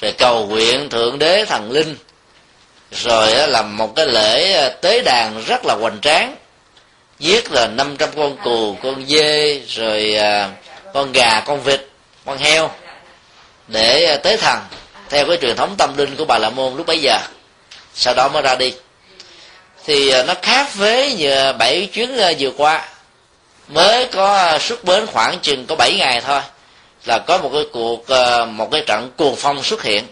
rồi cầu nguyện thượng đế thần linh rồi ờ, làm một cái lễ ờ, tế đàn rất là hoành tráng giết là 500 con cừu con dê rồi con gà con vịt con heo để tế thần theo cái truyền thống tâm linh của bà la môn lúc bấy giờ. Sau đó mới ra đi thì à, nó khác với như bảy chuyến à, vừa qua. Mới có xuất bến khoảng chừng có 7 ngày thôi, là có một cái cuộc một cái trận cuồng phong xuất hiện.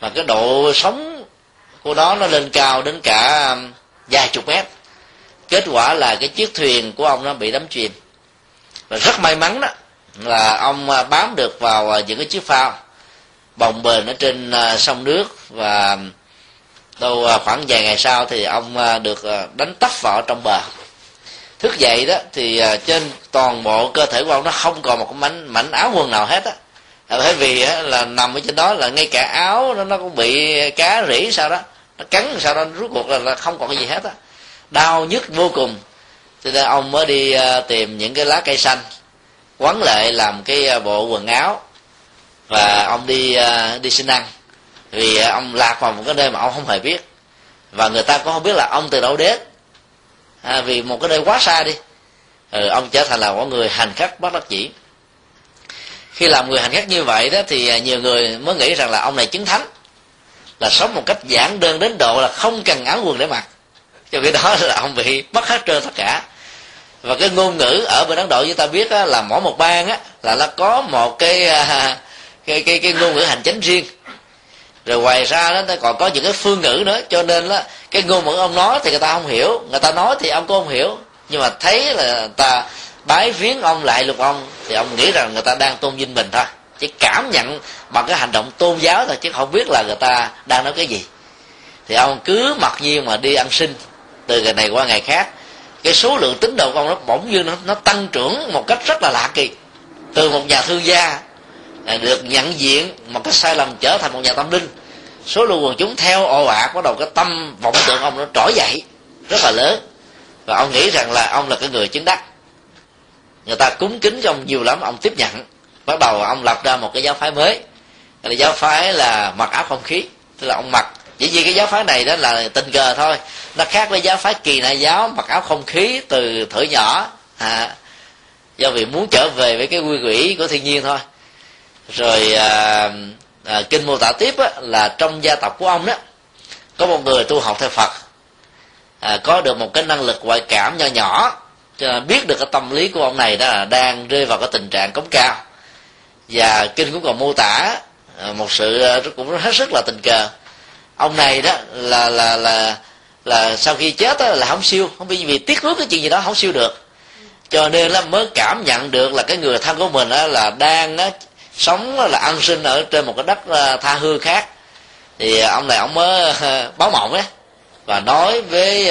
Mà cái độ sóng của nó nó lên cao đến cả vài chục mét. Kết quả là cái chiếc thuyền của ông nó bị đắm chìm. Và rất may mắn đó, là ông bám được vào những cái chiếc phao. Bồng bềnh ở trên sông nước và đâu à, khoảng vài ngày sau thì ông à, được à, đánh tấp vào trong bờ. Thức dậy đó thì trên toàn bộ cơ thể của ông nó không còn một cái mảnh mảnh áo quần nào hết á. Ờ, Bởi vì là nằm ở trên đó là ngay cả áo nó nó cũng bị cá rỉ sao đó nó cắn sao đó rút cuộc là, là không còn cái gì hết á. Đau nhức vô cùng. Cho nên ông mới đi tìm những cái lá cây xanh quấn lại làm cái bộ quần áo. Và ông đi đi xin ăn vì ông lạc vào một cái nơi mà ông không hề biết. Và người ta cũng không biết là ông từ đâu đến. À, vì một cái nơi quá xa đi ừ, ông trở thành là một người hành khách bất đắc dĩ. Khi làm người hành khách như vậy đó thì nhiều người mới nghĩ rằng là ông này chứng thánh là sống một cách giản đơn đến độ là không cần áo quần để mặc. Cho cái đó là ông bị mất hết trơn tất cả. Và cái ngôn ngữ ở bên ấn độ chúng ta biết đó, là mỗi một bang á là nó có một cái à, cái cái, cái ngôn ngữ hành chính riêng rồi ngoài ra đó còn có những cái phương ngữ nữa. Cho nên đó cái ngôn ngữ ông nói thì người ta không hiểu. Người ta nói thì ông cũng không hiểu. Nhưng mà thấy là người ta bái viếng ông lại lục ông thì ông nghĩ rằng người ta đang tôn vinh mình thôi. Chỉ cảm nhận bằng cái hành động tôn giáo thôi chứ không biết là người ta đang nói cái gì. Thì ông cứ mặc nhiên mà đi ăn xin từ ngày này qua ngày khác. Cái số lượng tín đồ của ông nó bỗng dưng nó, nó tăng trưởng một cách rất là lạ kỳ. Từ một nhà thương gia được nhận diện một cái sai lầm trở thành một nhà tâm linh. Số lượng quần chúng theo ồ ạt bắt đầu cái tâm vọng tượng ông nó trỗi dậy rất là lớn. Và ông nghĩ rằng là ông là cái người chứng đắc. Người ta cúng kính cho ông nhiều lắm ông tiếp nhận. Bắt đầu ông lập ra một cái giáo phái mới. Là giáo phái là mặc áo không khí. Tức là ông mặc. Chỉ vì cái giáo phái này đó là tình cờ thôi. Nó khác với giáo phái kỳ nại giáo mặc áo không khí từ thở nhỏ. À, do vì muốn trở về với cái quy quỷ của thiên nhiên thôi rồi à, à, kinh mô tả tiếp á, là trong gia tộc của ông đó có một người tu học theo phật à, có được một cái năng lực ngoại cảm nho nhỏ cho biết được cái tâm lý của ông này đó là đang rơi vào cái tình trạng cống cao. Và kinh cũng còn mô tả à, một sự à, cũng hết sức là tình cờ. Ông này đó là là là là sau khi chết đó là không siêu không vì vì tiếc nuối cái chuyện gì đó không siêu được. Cho nên là mới cảm nhận được là cái người thân của mình đó là đang đó, sống là ăn sinh ở trên một cái đất à, tha hương khác. Thì à, ông này ông mới à, báo mộng ấy và nói với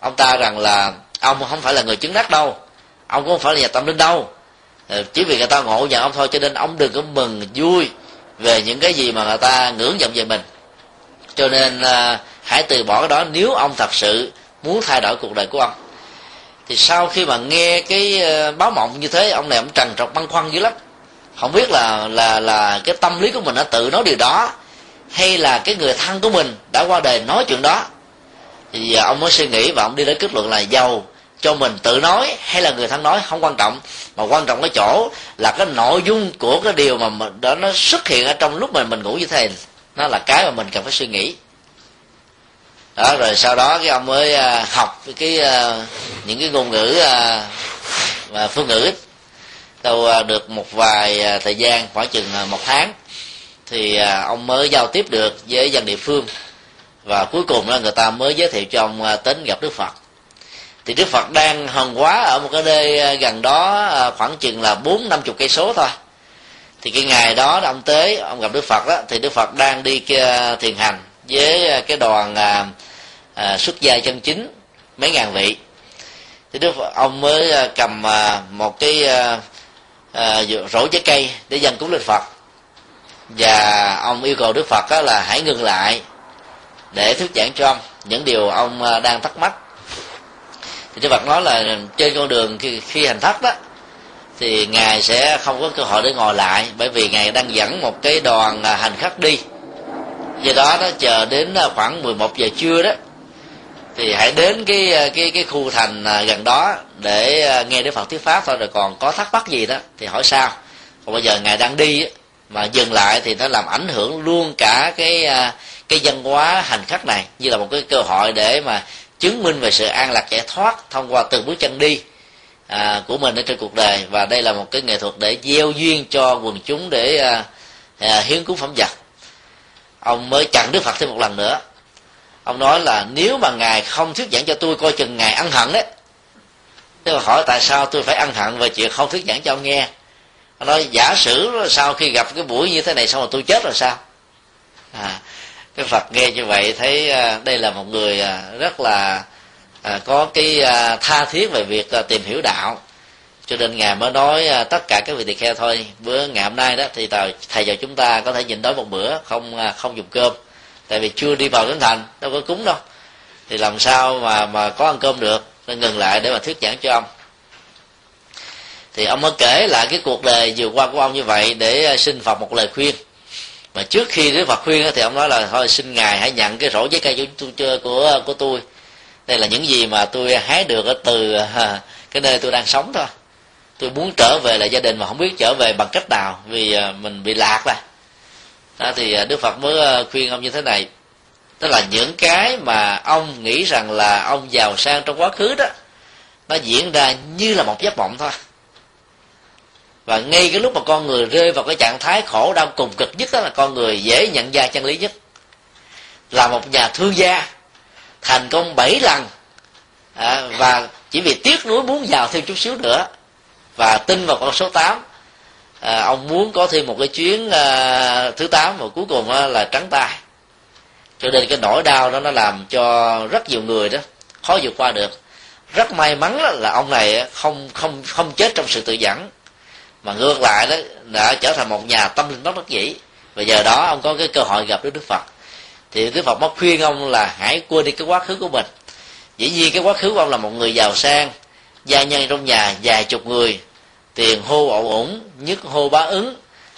ông ta rằng là ông không phải là người chứng đắc đâu, ông cũng không phải là nhà tâm linh đâu. Ờ, chỉ vì người ta ngộ nhận ông thôi, cho nên ông đừng có mừng vui về những cái gì mà người ta ngưỡng vọng về mình. Cho nên hãy từ bỏ cái đó nếu ông thật sự muốn thay đổi cuộc đời của ông. Thì sau khi mà nghe cái báo mộng như thế, ông này ông trần trọc băn khoăn dữ lắm không biết là là là cái tâm lý của mình đã tự nói điều đó hay là cái người thân của mình đã qua đời nói chuyện đó. Thì à, ông mới suy nghĩ và ông đi đến kết luận là giàu cho mình tự nói hay là người thân nói không quan trọng. Mà quan trọng cái chỗ là cái nội dung của cái điều mà mình, đó nó xuất hiện ở trong lúc mà mình ngủ như thế nó là cái mà mình cần phải suy nghĩ. Đó rồi sau đó cái ông mới à, học cái à, những cái ngôn ngữ và phương ngữ đâu à, được một vài à, thời gian khoảng chừng à, một tháng thì ông mới giao tiếp được với dân địa phương. Và cuối cùng là người ta mới giới thiệu cho ông tính đến gặp đức phật. Thì đức phật đang hòn quá ở một cái nơi gần đó khoảng chừng là bốn năm chục cây số thôi. Thì cái ngày đó ông tới ông gặp đức phật đó thì đức phật đang đi thiền hành với cái đoàn à, à, xuất gia chân chính mấy ngàn vị. Thì đức phật, ông mới cầm à, một cái à, uh, rổ trái cây để dành cúng lên phật. Và ông yêu cầu đức phật là hãy ngừng lại để thuyết giảng cho ông những điều ông ờ, đang thắc mắc. Thì Đức Phật nói là trên con đường khi, khi hành thất đó thì ngài sẽ không có cơ hội để ngồi lại bởi vì ngài đang dẫn một cái đoàn ờ, hành khách đi. Do đó đó chờ đến khoảng 11 giờ trưa đó thì hãy đến cái ờ, cái cái khu thành ờ, gần đó để ờ, nghe đức phật thuyết pháp thôi rồi còn có thắc mắc gì đó thì hỏi sao còn bây giờ ngài đang đi mà dừng lại thì nó làm ảnh hưởng luôn cả cái cái văn hóa hành khách này. Như là một cái cơ hội để mà chứng minh về sự an lạc giải thoát thông qua từng bước chân đi à, của mình ở trên cuộc đời. Và đây là một cái nghệ thuật để gieo duyên cho quần chúng để à, à, hiến cúng phẩm vật. Ông mới chặn đức phật thêm một lần nữa ông nói là nếu mà ngài không thuyết giảng cho tôi coi chừng ngài ăn hận đấy. Thế mà hỏi tại sao tôi phải ăn hận về chuyện không thuyết giảng cho ông nghe? Ông nói giả sử sau khi gặp cái buổi như thế này xong rồi tôi chết rồi sao? À, cái phật nghe như vậy thấy à, đây là một người à, rất là à, có cái tha thiết về việc tìm hiểu đạo. Cho nên ngài mới nói tất cả các vị tỳ kheo thôi bữa ngày hôm nay đó thì thầy, thầy và chúng ta có thể nhìn đói một bữa không không dùng cơm tại vì chưa đi vào đến thành đâu có cúng đâu. Thì làm sao mà mà có ăn cơm được? Nên ngừng lại để mà thuyết giảng cho ông. Thì ông mới kể lại cái cuộc đời vừa qua của ông như vậy để ờ, xin phật một lời khuyên. Mà trước khi đức phật khuyên thì ông nói là thôi xin ngài hãy nhận cái rổ giấy cây của của của, của tôi. Đây là những gì mà tôi hái được ở từ ờ, cái nơi tôi đang sống thôi. Tôi muốn trở về lại gia đình mà không biết trở về bằng cách nào vì mình bị lạc rồi à, thì đức phật mới à, khuyên ông như thế này. Tức là những cái mà ông nghĩ rằng là ông giàu sang trong quá khứ đó nó diễn ra như là một giấc mộng thôi. Và ngay cái lúc mà con người rơi vào cái trạng thái khổ đau cùng cực nhất đó là con người dễ nhận ra chân lý nhất. Là một nhà thương gia thành công bảy lần à, và chỉ vì tiếc nuối muốn giàu thêm chút xíu nữa và tin vào con số 8 à, ông muốn có thêm một cái chuyến à, thứ tám và cuối cùng à, là trắng tay. Cho nên cái nỗi đau đó nó làm cho rất nhiều người đó khó vượt qua được. Rất may mắn là ông này không không không chết trong sự tự dẫn mà ngược lại đó đã trở thành một nhà tâm linh bất đắc dĩ. Và giờ đó ông có cái cơ hội gặp đức đức phật. Thì đức phật mới khuyên ông là hãy quên đi cái quá khứ của mình. Dĩ nhiên cái quá khứ của ông là một người giàu sang gia nhân trong nhà vài chục người tiền hô ậu ủng nhất hô bá ứng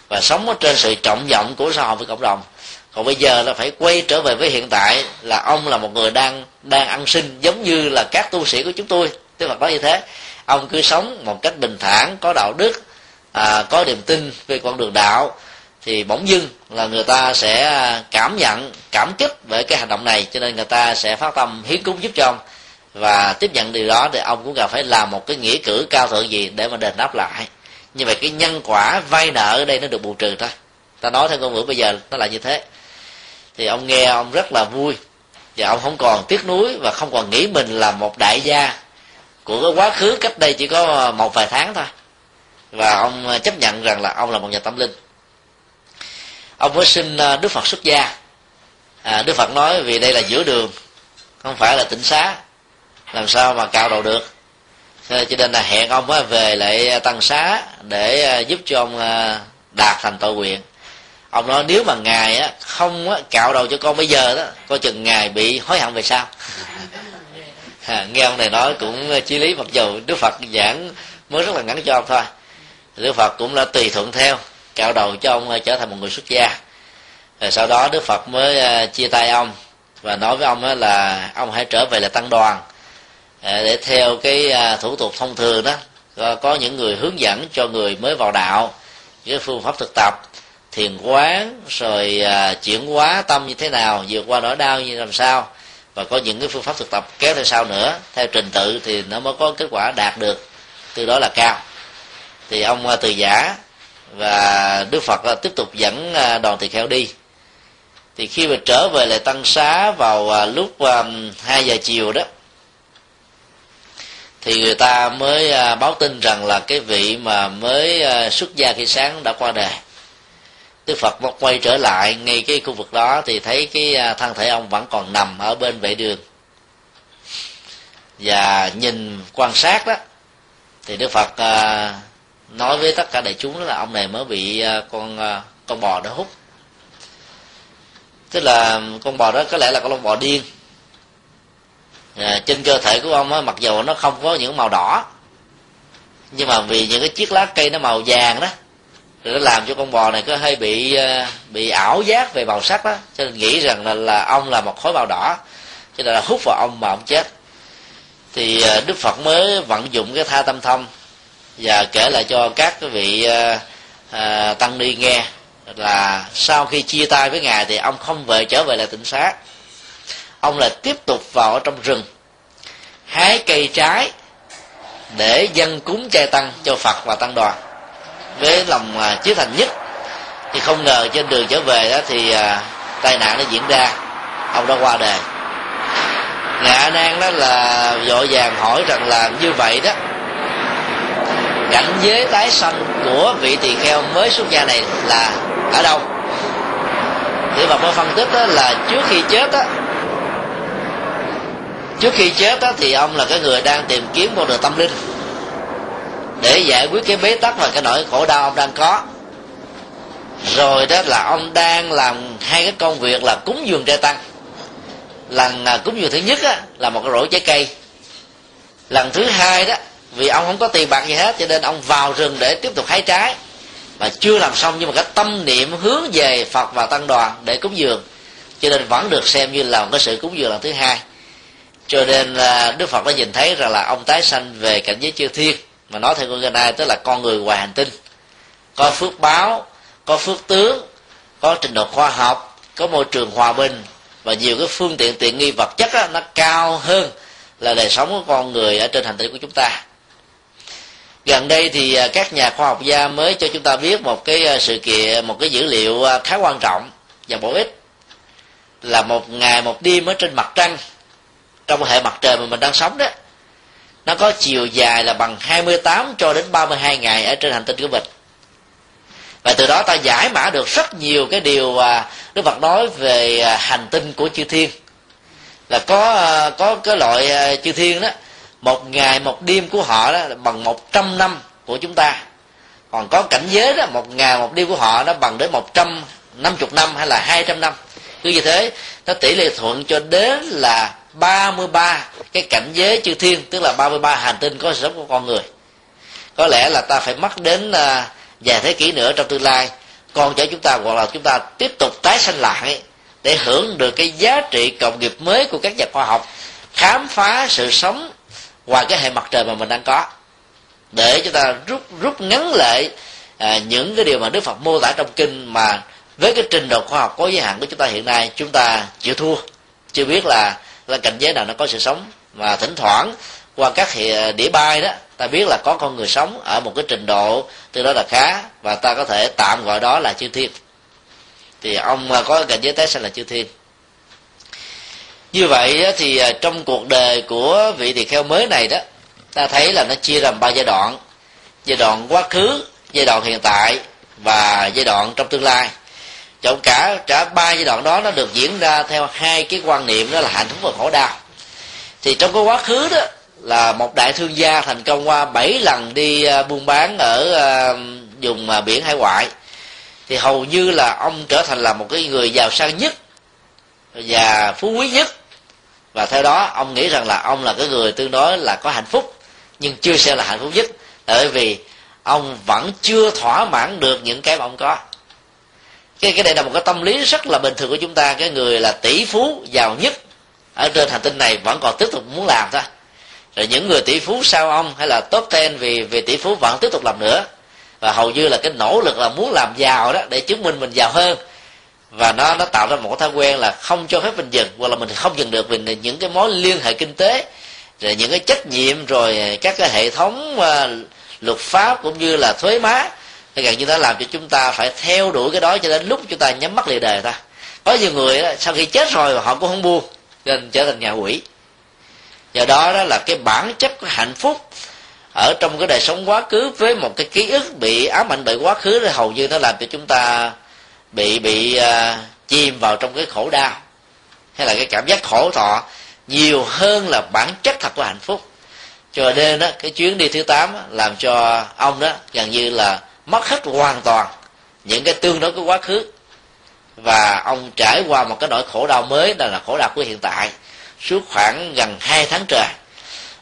và sống ở trên sự trọng vọng của xã hội với cộng đồng. Còn bây giờ là phải quay trở về với hiện tại là ông là một người đang đang ăn sinh giống như là các tu sĩ của chúng tôi. Tức là nói như thế ông cứ sống một cách bình thản có đạo đức à, có niềm tin về con đường đạo thì bỗng dưng là người ta sẽ cảm nhận cảm kích về cái hành động này. Cho nên người ta sẽ phát tâm hiến cúng giúp cho ông và tiếp nhận điều đó thì ông cũng cần phải làm một cái nghĩa cử cao thượng gì để mà đền đáp lại. Như vậy cái nhân quả vay nợ ở đây nó được bù trừ thôi. Ta nói theo ngôn ngữ bây giờ nó là như thế. Thì ông nghe ông rất là vui. Và ông không còn tiếc nuối và không còn nghĩ mình là một đại gia của cái quá khứ cách đây chỉ có một vài tháng thôi. Và ông chấp nhận rằng là ông là một nhà tâm linh. Ông mới xin ờ, đức phật xuất gia. À, đức phật nói vì đây là giữa đường không phải là tỉnh xá làm sao mà cạo đầu được? Cho nên là hẹn ông về lại à, tăng xá để à, giúp cho ông à, đạt thành tội nguyện ông nói nếu mà ngài không cạo đầu cho con bây giờ đó coi chừng ngài bị hối hận về sau. *laughs* À, nghe ông này nói cũng chí lý mặc dù đức phật giảng mới rất là ngắn cho ông thôi. Đức phật cũng đã tùy thuận theo cạo đầu cho ông trở thành một người xuất gia. Rồi sau đó đức phật mới chia tay ông và nói với ông là ông hãy trở về là tăng đoàn. Ờ, để theo cái à, thủ tục thông thường đó, có những người hướng dẫn cho người mới vào đạo cái phương pháp thực tập, thiền quán, rồi à, chuyển hóa tâm như thế nào, vượt qua nỗi đau như làm sao, và có những cái phương pháp thực tập kéo theo sau nữa. Theo trình tự thì nó mới có kết quả đạt được từ đó là cao. Thì ông à, từ giả và đức phật tiếp tục dẫn đoàn tỳ kheo đi. Thì khi mà trở về lại tăng xá vào lúc hai giờ chiều đó thì người ta mới à, báo tin rằng là cái vị mà mới à, xuất gia khi sáng đã qua đời. Đức phật mới quay trở lại ngay cái khu vực đó thì thấy cái à, thân thể ông vẫn còn nằm ở bên vệ đường. Và nhìn quan sát đó, thì đức phật nói với tất cả đại chúng là ông này mới bị con con bò đó hút. Tức là con bò đó có lẽ là con bò điên à, trên cơ thể của ông á, mặc dù nó không có những màu đỏ nhưng mà vì những cái chiếc lá cây nó màu vàng đó thì nó làm cho con bò này có hơi bị ờ, bị ảo giác về màu sắc đó. Cho nên nghĩ rằng là, là ông là một khối màu đỏ cho nên là hút vào ông mà ông chết. Thì ờ, đức phật mới vận dụng cái tha tâm thông và kể lại cho các cái vị à, à, tăng ni nghe là sau khi chia tay với ngài thì ông không về trở về lại tỉnh xá ông lại tiếp tục vào ở trong rừng. Hái cây trái để dân cúng chay tăng cho phật và tăng đoàn. Với lòng à, chí thành nhất. Thì không ngờ trên đường trở về đó thì à, tai nạn nó diễn ra. Ông đã qua đời ngạ nan đó là vội vàng hỏi rằng là như vậy đó cảnh giới tái sanh của vị tỳ kheo mới xuất gia này là ở đâu? Thì bà mới phân tích đó là trước khi chết đó trước khi chết đó thì ông là cái người đang tìm kiếm con đường tâm linh. Để giải quyết cái bế tắc và cái nỗi khổ đau ông đang có. Rồi đó là ông đang làm hai cái công việc là cúng dường trai tăng. Lần à, cúng dường thứ nhất á, là một cái rổ trái cây. Lần thứ hai đó vì ông không có tiền bạc gì hết cho nên ông vào rừng để tiếp tục hái trái. Mà chưa làm xong nhưng mà cái tâm niệm hướng về phật và tăng đoàn để cúng dường. Cho nên vẫn được xem như là một cái sự cúng dường lần thứ hai cho nên là đức phật đã nhìn thấy rằng là ông tái sanh về cảnh giới chư thiên. Mà nói theo con ai tức là con người ngoài hành tinh. Có phước báo có phước tướng có trình độ khoa học có môi trường hòa bình. Và nhiều cái phương tiện tiện nghi vật chất đó, nó cao hơn là đời sống của con người ở trên hành tinh của chúng ta. Gần đây thì à, các nhà khoa học gia mới cho chúng ta biết một cái à, sự kiện một cái dữ liệu à, khá quan trọng và bổ ích. Là một ngày một đêm ở trên mặt trăng trong hệ mặt trời mà mình đang sống đó, nó có chiều dài là bằng 28 cho đến 32 ngày ở trên hành tinh của mình. Và từ đó ta giải mã được rất nhiều cái điều Đức Phật nói về à, hành tinh của chư thiên. Là có à, có cái loại à, chư thiên đó, một ngày, một đêm của họ đó bằng một trăm năm của chúng ta. Còn có cảnh giới đó, một ngày, một đêm của họ nó bằng đến một trăm năm chục năm hay là hai trăm năm. Cứ như thế, nó tỷ lệ thuận cho đến là 33 cái cảnh giới chư thiên tức là 33 hành tinh có sự sống của con người. Có lẽ là ta phải mất đến à, vài thế kỷ nữa trong tương lai còn cho chúng ta hoặc là chúng ta tiếp tục tái sanh lại để hưởng được cái giá trị cộng nghiệp mới của các nhà khoa học khám phá sự sống ngoài cái hệ mặt trời mà mình đang có. Để chúng ta rút rút ngắn lại à, những cái điều mà đức phật mô tả trong kinh mà với cái trình độ khoa học có giới hạn của chúng ta hiện nay chúng ta chịu thua. Chưa biết là là cảnh giới nào nó có sự sống. Và thỉnh thoảng, qua các à, đĩa bay đó, ta biết là có con người sống ở một cái trình độ từ đó là khá, và ta có thể tạm gọi đó là chư thiên. Thì ông à, có cảnh giới tái sanh là chư thiên. Như vậy thì à, trong cuộc đời của vị tỳ kheo mới này đó, ta thấy là nó chia làm ba giai đoạn. Giai đoạn quá khứ, giai đoạn hiện tại, và giai đoạn trong tương lai trong cả cả ba giai đoạn đó nó được diễn ra theo hai cái quan niệm, đó là hạnh phúc và khổ đau. Thì trong cái quá khứ đó, là một đại thương gia thành công qua bảy lần đi à, buôn bán ở à, vùng à, biển hải ngoại. Thì hầu như là ông trở thành là một cái người giàu sang nhất và phú quý nhất. Và theo đó, ông nghĩ rằng là ông là cái người tương đối là có hạnh phúc, nhưng chưa xem là hạnh phúc nhất. Bởi vì ông vẫn chưa thỏa mãn được những cái mà ông có cái cái này là một cái tâm lý rất là bình thường của chúng ta. Cái người là tỷ phú giàu nhất ở trên hành tinh này vẫn còn tiếp tục muốn làm thôi. Rồi những người tỷ phú sau ông hay là top ten vì vì tỷ phú vẫn tiếp tục làm nữa. Và hầu như là cái nỗ lực là muốn làm giàu đó để chứng minh mình giàu hơn. Và nó nó tạo ra một cái thói quen là không cho phép mình dừng hoặc là mình không dừng được vì những cái mối liên hệ kinh tế rồi những cái trách nhiệm rồi các cái hệ thống uh, luật pháp cũng như là thuế má cái gần như nó làm cho chúng ta phải theo đuổi cái đó cho đến lúc chúng ta nhắm mắt lìa đời ta. Có nhiều người đó, sau khi chết rồi họ cũng không buông nên trở thành nhà quỷ. Do đó đó là cái bản chất của hạnh phúc ở trong cái đời sống quá khứ với một cái ký ức bị ám ảnh bởi quá khứ thì hầu như nó làm cho chúng ta bị bị uh, chìm vào trong cái khổ đau. Hay là cái cảm giác khổ thọ nhiều hơn là bản chất thật của hạnh phúc. Cho nên đó cái chuyến đi thứ tám làm cho ông đó gần như là mất hết hoàn toàn những cái tương đối của quá khứ. Và ông trải qua một cái nỗi khổ đau mới, đó là khổ đau của hiện tại. Suốt khoảng gần hai tháng trời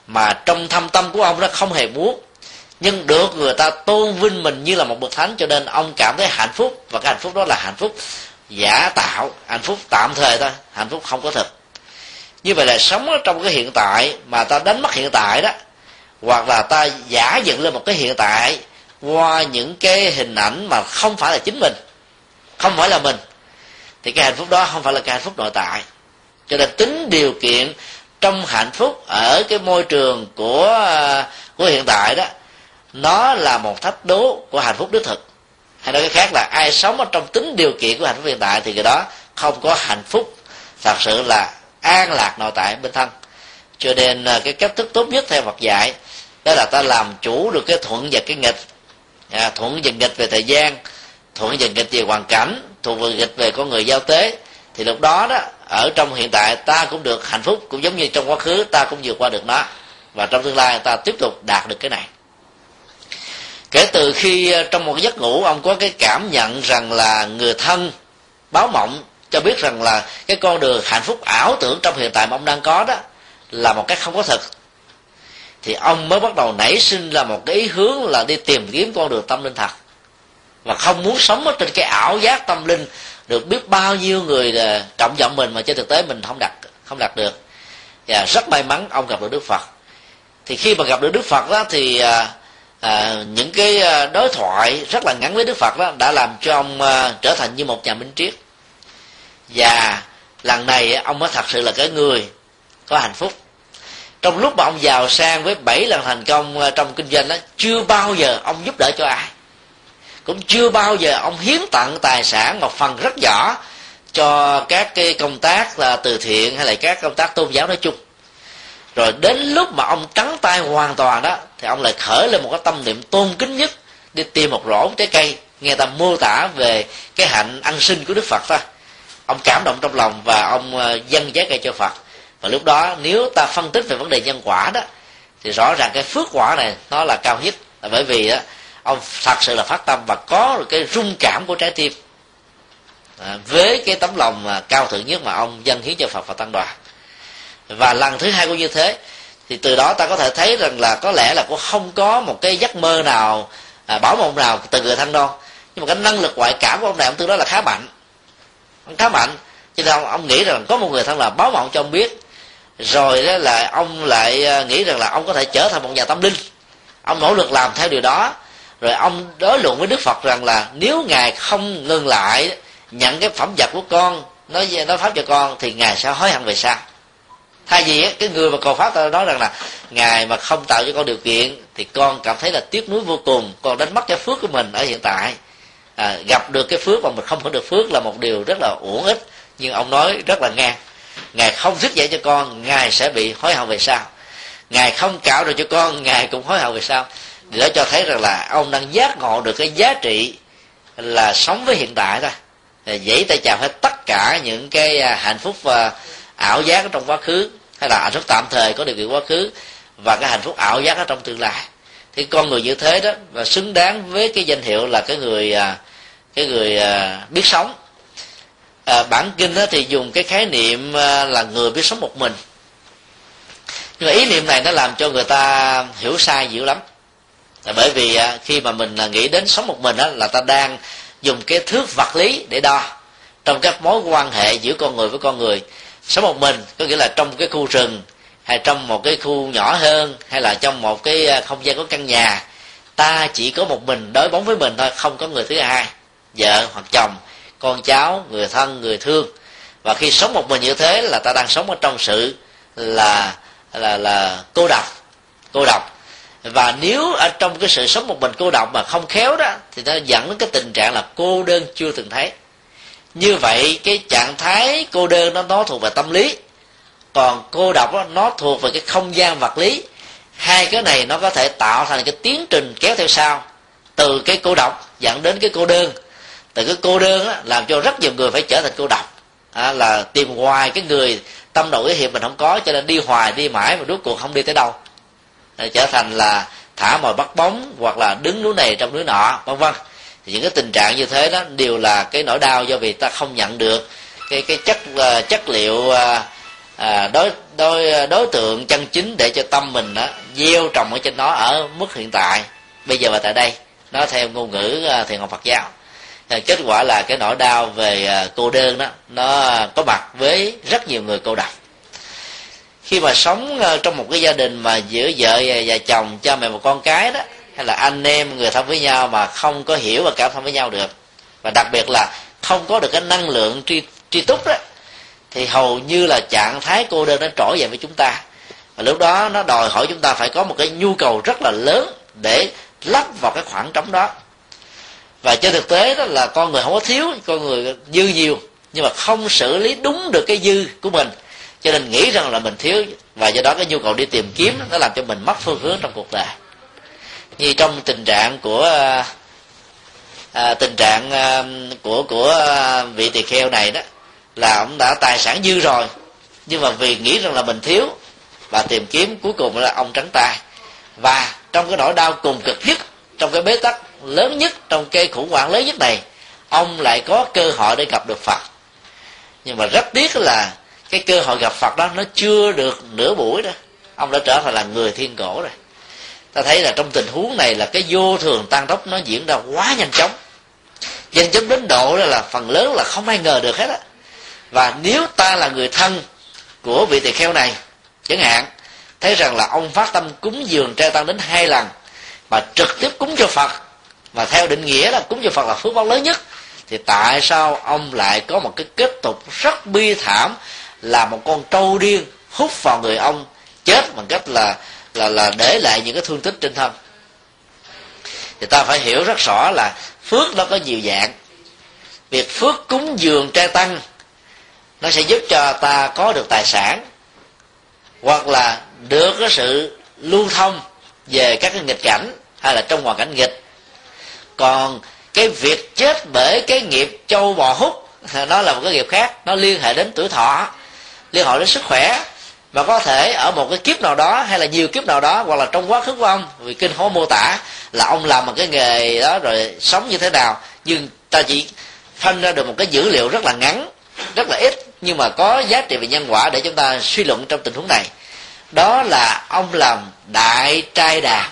mà trong thâm tâm của ông nó không hề muốn nhưng được người ta tôn vinh mình như là một bậc thánh, cho nên ông cảm thấy hạnh phúc. Và cái hạnh phúc đó là hạnh phúc giả tạo, hạnh phúc tạm thời thôi, hạnh phúc không có thực. Như vậy là sống ở trong cái hiện tại mà ta đánh mất hiện tại đó, hoặc là ta giả dựng lên một cái hiện tại qua những cái hình ảnh mà không phải là chính mình, không phải là mình, thì cái hạnh phúc đó không phải là cái hạnh phúc nội tại. Cho nên tính điều kiện trong hạnh phúc ở cái môi trường của của hiện tại đó, nó là một thách đố của hạnh phúc đích thực. Hay nói cái khác là ai sống ở trong tính điều kiện của hạnh phúc hiện tại thì người đó không có hạnh phúc, thật sự là an lạc nội tại bên thân. Cho nên à, cái cách thức tốt nhất theo Phật dạy đó là ta làm chủ được cái thuận và cái nghịch à, thuận và nghịch về thời gian thuận và nghịch về hoàn cảnh thuận và nghịch về con người giao tế thì lúc đó đó ở trong hiện tại ta cũng được hạnh phúc cũng giống như trong quá khứ ta cũng vượt qua được nó. Và trong tương lai ta tiếp tục đạt được cái này. Kể từ khi ờ, trong một giấc ngủ ông có cái cảm nhận rằng là người thân báo mộng cho biết rằng là cái con đường hạnh phúc ảo tưởng trong hiện tại mà ông đang có đó là một cách không có thật thì ông mới bắt đầu nảy sinh là một cái ý hướng là đi tìm kiếm con đường tâm linh thật. Và không muốn sống ở trên cái ảo giác tâm linh được biết bao nhiêu người trọng vọng mình mà trên thực tế mình không đặt không đạt được. Và rất may mắn ông gặp được đức phật. Thì khi mà gặp được đức phật đó thì à, à, những cái à, đối thoại rất là ngắn với đức phật đó đã làm cho ông à, trở thành như một nhà minh triết. Và lần này ông mới thật sự là cái người có hạnh phúc trong lúc mà ông giàu sang với bảy lần thành công ờ, trong kinh doanh đó, chưa bao giờ ông giúp đỡ cho ai. Cũng chưa bao giờ ông hiến tặng tài sản một phần rất nhỏ cho các cái công tác là từ thiện hay là các công tác tôn giáo nói chung. Rồi đến lúc mà ông trắng tay hoàn toàn đó, thì ông lại khởi lên một cái tâm niệm tôn kính nhất đi tìm một rổ trái cây. Nghe ta mô tả về cái hạnh ăn sinh của đức phật ta. Ông cảm động trong lòng và ông ờ, dâng trái cây cho phật và lúc đó nếu ta phân tích về vấn đề nhân quả đó thì rõ ràng cái phước quả này nó là cao nhất. Là bởi vì đó, ông thật sự là phát tâm và có được cái rung cảm của trái tim. À, với cái tấm lòng mà cao thượng nhất mà ông dâng hiến cho phật và tăng đoàn. Và lần thứ hai cũng như thế thì từ đó ta có thể thấy rằng là có lẽ là cũng không có một cái giấc mơ nào à, bảo mộng nào từ người thân đâu. Nhưng mà cái năng lực ngoại cảm của ông này ông tương đối là khá mạnh. Ông khá mạnh cho nên ông, ông nghĩ rằng có một người thân là báo mộng cho ông biết rồi đó là ông lại à, nghĩ rằng là ông có thể trở thành một nhà tâm linh. Ông nỗ lực làm theo điều đó. Rồi ông đối luận với đức phật rằng là nếu ngài không ngừng lại nhận cái phẩm vật của con nói nói pháp cho con thì ngài sẽ hối hận về sau. Thay vì cái người mà cầu pháp ta nói rằng là ngài mà không tạo cho con điều kiện thì con cảm thấy là tiếc nuối vô cùng. Con đánh mất cái phước của mình ở hiện tại. À, gặp được cái phước mà mình không có được phước là một điều rất là uổng ích. Nhưng ông nói rất là ngang ngài không thích dạy cho con, ngài sẽ bị hối hận về sau. Ngài không cạo rồi cho con, ngài cũng hối hận về sau. Thì đó cho thấy rằng là ông đang giác ngộ được cái giá trị là sống với hiện tại thôi. Dãy tay chào hết tất cả những cái à, hạnh phúc và ảo giác trong quá khứ, hay là hạnh phúc tạm thời có điều kiện quá khứ, và cái hạnh phúc ảo giác ở trong tương lai. Thì con người như thế đó, và xứng đáng với cái danh hiệu là cái người à, cái người à, biết sống à, bản kinh đó thì dùng cái khái niệm à, là người biết sống một mình. Nhưng mà ý niệm này nó làm cho người ta hiểu sai dữ lắm. Là bởi vì à, khi mà mình à, nghĩ đến sống một mình đó là ta đang dùng cái thước vật lý để đo trong các mối quan hệ giữa con người với con người. Sống một mình có nghĩa là trong cái khu rừng hay trong một cái khu nhỏ hơn hay là trong một cái à, không gian có căn nhà. Ta chỉ có một mình đối bóng với mình thôi không có người thứ hai vợ hoặc chồng con cháu người thân người thương. Và khi sống một mình như thế là ta đang sống ở trong sự là là là cô độc cô độc. Và nếu ở trong cái sự sống một mình cô độc mà không khéo đó thì nó dẫn đến cái tình trạng là cô đơn chưa từng thấy. Như vậy cái trạng thái cô đơn nó nó thuộc về tâm lý. Còn cô độc đó, nó thuộc về cái không gian vật lý. Hai cái này nó có thể tạo thành cái tiến trình kéo theo sau. Từ cái cô độc dẫn đến cái cô đơn từ cái cô đơn á, làm cho rất nhiều người phải trở thành cô độc. À, là tìm hoài cái người tâm độ ý hiệp mình không có cho nên đi hoài đi mãi mà rốt cuộc không đi tới đâu. À, trở thành là thả mồi bắt bóng hoặc là đứng núi này trong núi nọ vân vân. Thì những cái tình trạng như thế đó đều là cái nỗi đau do vì ta không nhận được cái cái chất uh, chất liệu uh, à, đối đối đối tượng chân chính để cho tâm mình đó gieo trồng ở trên nó ở mức hiện tại. Bây giờ và tại đây nó theo ngôn ngữ à, thiền học Phật giáo. Ờ, kết quả là cái nỗi đau về ờ, cô đơn đó, nó có mặt với rất nhiều người cô độc. Khi mà sống ờ, trong một cái gia đình mà giữa vợ và chồng, cha mẹ một con cái đó, hay là anh em người thân với nhau mà không có hiểu và cảm thông với nhau được, và đặc biệt là không có được cái năng lượng tri tri túc đó, thì hầu như là trạng thái cô đơn nó trỗi dậy với chúng ta. Và lúc đó nó đòi hỏi chúng ta phải có một cái nhu cầu rất là lớn để lắp vào cái khoảng trống đó và trên thực tế đó là con người không có thiếu con người dư nhiều nhưng mà không xử lý đúng được cái dư của mình. Cho nên nghĩ rằng là mình thiếu và do đó cái nhu cầu đi tìm kiếm nó làm cho mình mất phương hướng trong cuộc đời. Như trong tình trạng của à, tình trạng à, của của à, vị tỳ kheo này đó là ông đã tài sản dư rồi nhưng mà vì nghĩ rằng là mình thiếu và tìm kiếm cuối cùng là ông trắng tay. Và trong cái nỗi đau cùng cực nhất trong cái bế tắc lớn nhất trong cây khủng hoảng lớn nhất này, ông lại có cơ hội để gặp được phật. Nhưng mà rất tiếc là cái cơ hội gặp phật đó nó chưa được nửa buổi đó. Ông đã trở thành là người thiên cổ rồi. Ta thấy là trong tình huống này là cái vô thường tăng tốc nó diễn ra quá nhanh chóng. Nhanh chóng đến độ đó là phần lớn là không ai ngờ được hết á. Và nếu ta là người thân của vị tỳ kheo này, chẳng hạn, thấy rằng là ông phát tâm cúng dường trai tăng đến hai lần mà trực tiếp cúng cho phật mà theo định nghĩa là cúng cho phật là phước báo lớn nhất, thì tại sao ông lại có một cái kết tục rất bi thảm là một con trâu điên hút vào người ông chết bằng cách là là là để lại những cái thương tích trên thân? Thì ta phải hiểu rất rõ là phước nó có nhiều dạng. Việc phước cúng dường trai tăng, nó sẽ giúp cho ta có được tài sản, hoặc là được cái sự lưu thông về các cái nghịch cảnh, hay là trong hoàn cảnh nghịch còn cái việc chết bởi cái nghiệp châu bò hút, *laughs* nó là một cái nghiệp khác, nó liên hệ đến tuổi thọ, liên hệ đến sức khỏe. Và có thể ở một cái kiếp nào đó, hay là nhiều kiếp nào đó, hoặc là trong quá khứ của ông, vì kinh hố mô tả, là ông làm một cái nghề đó rồi sống như thế nào. Nhưng ta chỉ phân ra được một cái dữ liệu rất là ngắn, rất là ít, nhưng mà có giá trị về nhân quả để chúng ta suy luận trong tình huống này. Đó là ông làm đại trai đàn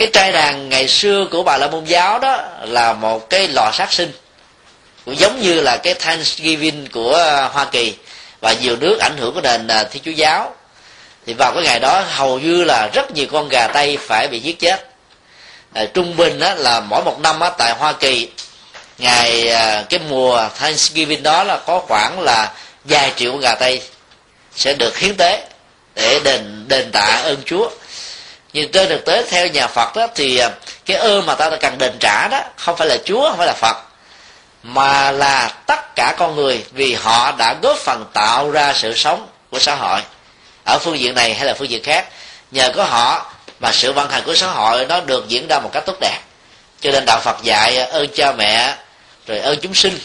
cái trai đàn ngày xưa của bà la môn giáo đó là một cái lò sát sinh cũng giống như là cái Thanksgiving của ờ, Hoa Kỳ và nhiều nước ảnh hưởng của nền thi thiên chúa giáo. Thì vào cái ngày đó hầu như là rất nhiều con gà tây phải bị giết chết. À, trung bình á, là mỗi một năm á, tại hoa kỳ ngày à, cái mùa thanksgiving đó là có khoảng là vài triệu gà tây sẽ được hiến tế để đền đền tạ ơn chúa nhưng trên thực tế theo nhà phật đó, thì à, cái ơn mà ta cần đền trả đó, không phải là chúa, không phải là phật, mà là tất cả con người vì họ đã góp phần tạo ra sự sống của xã hội. Ở phương diện này hay là phương diện khác, nhờ có họ mà sự vận hành của xã hội nó được diễn ra một cách tốt đẹp. Cho nên đạo phật dạy à, ơn cha mẹ, rồi ơn chúng sinh,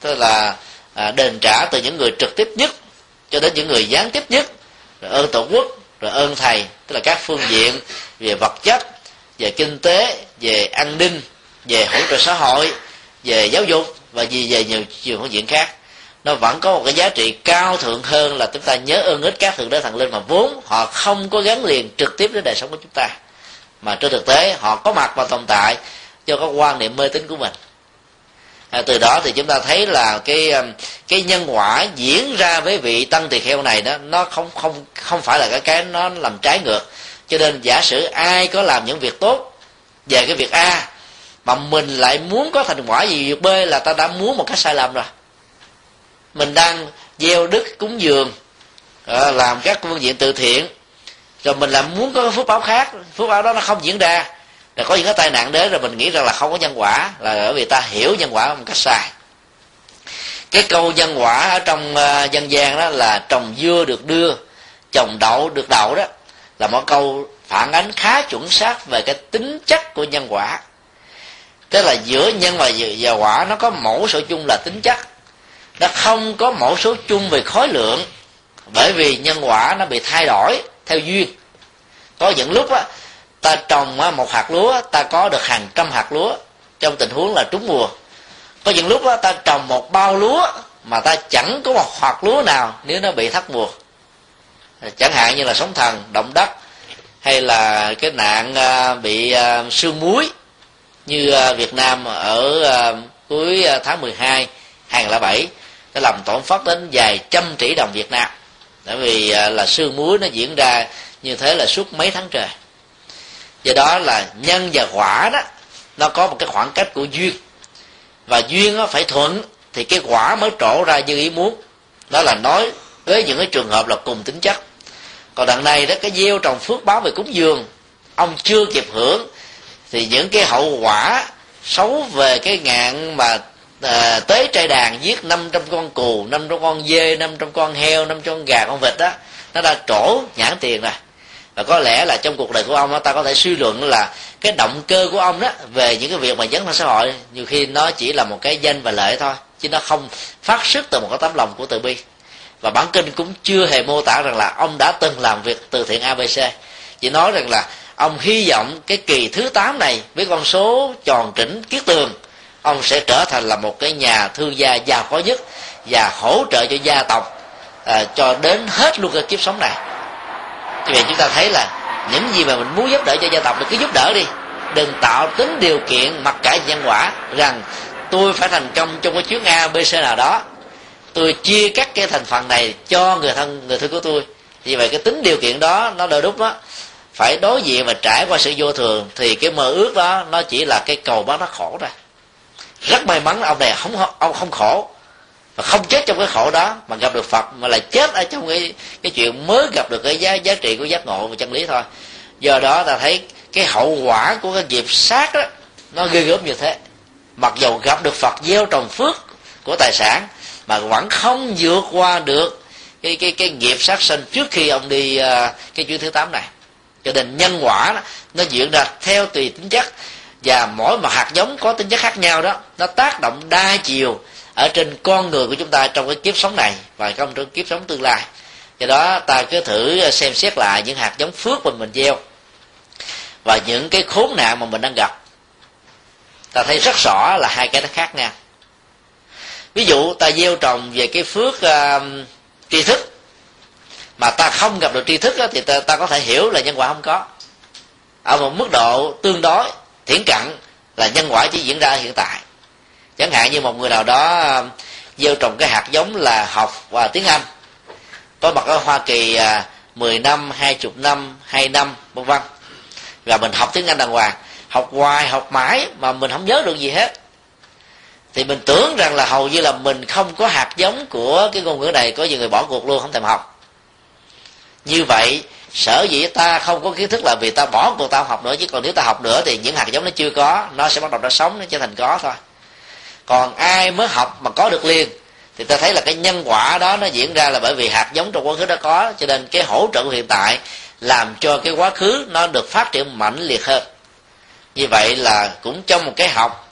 tức là à, đền trả từ những người trực tiếp nhất cho đến những người gián tiếp nhất, rồi ơn tổ quốc rồi ơn thầy, tức là các phương diện về vật chất, về kinh tế, về an ninh, về hỗ trợ xã hội, về giáo dục và gì về nhiều nhiều phương diện khác. Nó vẫn có một cái giá trị cao thượng hơn là chúng ta nhớ ơn ích các thượng đế thần linh mà vốn họ không có gắn liền trực tiếp đến đời sống của chúng ta. Mà trên thực tế, họ có mặt và tồn tại cho các quan niệm mê tín của mình à, từ đó thì chúng ta thấy là cái um, cái nhân quả diễn ra với vị tăng tỳ kheo này đó nó không không không phải là cái cái nó làm trái ngược. Cho nên giả sử ai có làm những việc tốt về cái việc a mà mình lại muốn có thành quả gì việc b là ta đã muốn một cách sai lầm rồi. Mình đang gieo đức cúng dường à, làm các phương diện từ thiện rồi mình lại muốn có phước báo khác phước báo đó nó không diễn ra rồi có những cái tai nạn đến rồi mình nghĩ rằng là không có nhân quả là bởi vì ta hiểu nhân quả một cách sai. Cái câu nhân quả ở trong ờ, dân gian đó là trồng dưa được đưa trồng đậu được đậu đó là một câu phản ánh khá chuẩn xác về cái tính chất của nhân quả. Tức là giữa nhân và, và quả nó có mẫu số chung là tính chất. Nó không có mẫu số chung về khối lượng bởi vì nhân quả nó bị thay đổi theo duyên. Có những lúc á ta trồng một hạt lúa, ta có được hàng trăm hạt lúa. Trong tình huống là trúng mùa. Có những lúc ta trồng một bao lúa mà ta chẳng có một hạt lúa nào nếu nó bị thất mùa. Chẳng hạn như là sóng thần, động đất, hay là cái nạn à, bị à, sương muối. Như à, Việt Nam ở cuối tháng 12 2007 đã làm tổn thất đến vài trăm tỷ đồng Việt Nam. Bởi vì là sương muối nó diễn ra như thế là suốt mấy tháng trời do đó là nhân và quả đó nó có một cái khoảng cách của duyên. Và duyên nó phải thuận thì cái quả mới trổ ra như ý muốn. Đó là nói với những cái trường hợp là cùng tính chất. Còn đằng này đó cái gieo trồng phước báo về cúng dường ông chưa kịp hưởng thì những cái hậu quả xấu về cái ngạn mà à, tế trai đàn giết 500 con cù 500 con dê 500 con heo 500 con gà con vịt đó nó đã trổ nhãn tiền rồi và có lẽ là trong cuộc đời của ông đó, ta có thể suy luận là cái động cơ của ông đó về những cái việc mà dấn thân xã hội nhiều khi nó chỉ là một cái danh và lợi thôi chứ nó không phát xuất từ một cái tấm lòng của từ bi. Và bản kinh cũng chưa hề mô tả rằng là ông đã từng làm việc từ thiện abc chỉ nói rằng là ông hy vọng cái kỳ thứ 8 này với con số tròn trĩnh kiết tường ông sẽ trở thành là một cái nhà thương gia giàu có nhất và hỗ trợ cho gia tộc à, cho đến hết luôn cái kiếp sống này vì vậy chúng ta thấy là những gì mà mình muốn giúp đỡ cho gia tộc thì cứ giúp đỡ đi. Đừng tạo tính điều kiện mặc cả nhân quả rằng tôi phải thành công trong cái chuyến a, b, c nào đó. Tôi chia các cái thành phần này cho người thân người thân của tôi. Vì vậy cái tính điều kiện đó, nó đôi đúc đó phải đối diện và trải qua sự vô thường thì cái mơ ước đó, nó chỉ là cái cầu báo nó khổ ra rất may mắn ông này không ông không khổ mà không chết trong cái khổ đó mà gặp được phật mà lại chết ở trong cái cái chuyện mới gặp được cái giá giá trị của giác ngộ và chân lý thôi. Do đó ta thấy cái hậu quả của cái nghiệp sát đó nó ghê gớm như thế. Mặc dầu gặp được phật gieo trồng phước của tài sản mà vẫn không vượt qua được cái cái cái nghiệp sát sinh trước khi ông đi uh, cái chuyến thứ tám này. Cho nên nhân quả đó, nó diễn ra theo tùy tính chất và mỗi một hạt giống có tính chất khác nhau đó nó tác động đa chiều ở trên con người của chúng ta trong cái kiếp sống này và trong trong kiếp sống tương lai. Do đó ta cứ thử ờ, xem xét lại những hạt giống phước mà mình gieo và những cái khốn nạn mà mình đang gặp. Ta thấy rất rõ là hai cái nó khác nhau. Ví dụ ta gieo trồng về cái phước uh, tri thức mà ta không gặp được tri thức đó, thì ta, ta có thể hiểu là nhân quả không có. Ở một mức độ tương đối thiển cận là nhân quả chỉ diễn ra hiện tại chẳng hạn như một người nào đó um, gieo trồng cái hạt giống là học và tiếng anh. Có mặt ở hoa kỳ à, 10 năm 20 năm 2 năm, vân vân. Và mình học tiếng anh đàng hoàng. Học hoài, học mãi mà mình không nhớ được gì hết. Thì mình tưởng rằng là hầu như là mình không có hạt giống của cái ngôn ngữ này, có nhiều người bỏ cuộc luôn, không thèm học. Như vậy, sở dĩ ta không có kiến thức là vì ta bỏ cuộc, ta học nữa. Chứ còn nếu ta học nữa thì những hạt giống nó chưa có, nó sẽ bắt đầu nó sống, nó trở thành có thôi còn ai mới học mà có được liền thì ta thấy là cái nhân quả đó nó diễn ra là bởi vì hạt giống trong quá khứ đã có cho nên cái hỗ trợ của hiện tại làm cho cái quá khứ nó được phát triển mạnh liệt hơn. Như vậy là cũng trong một cái học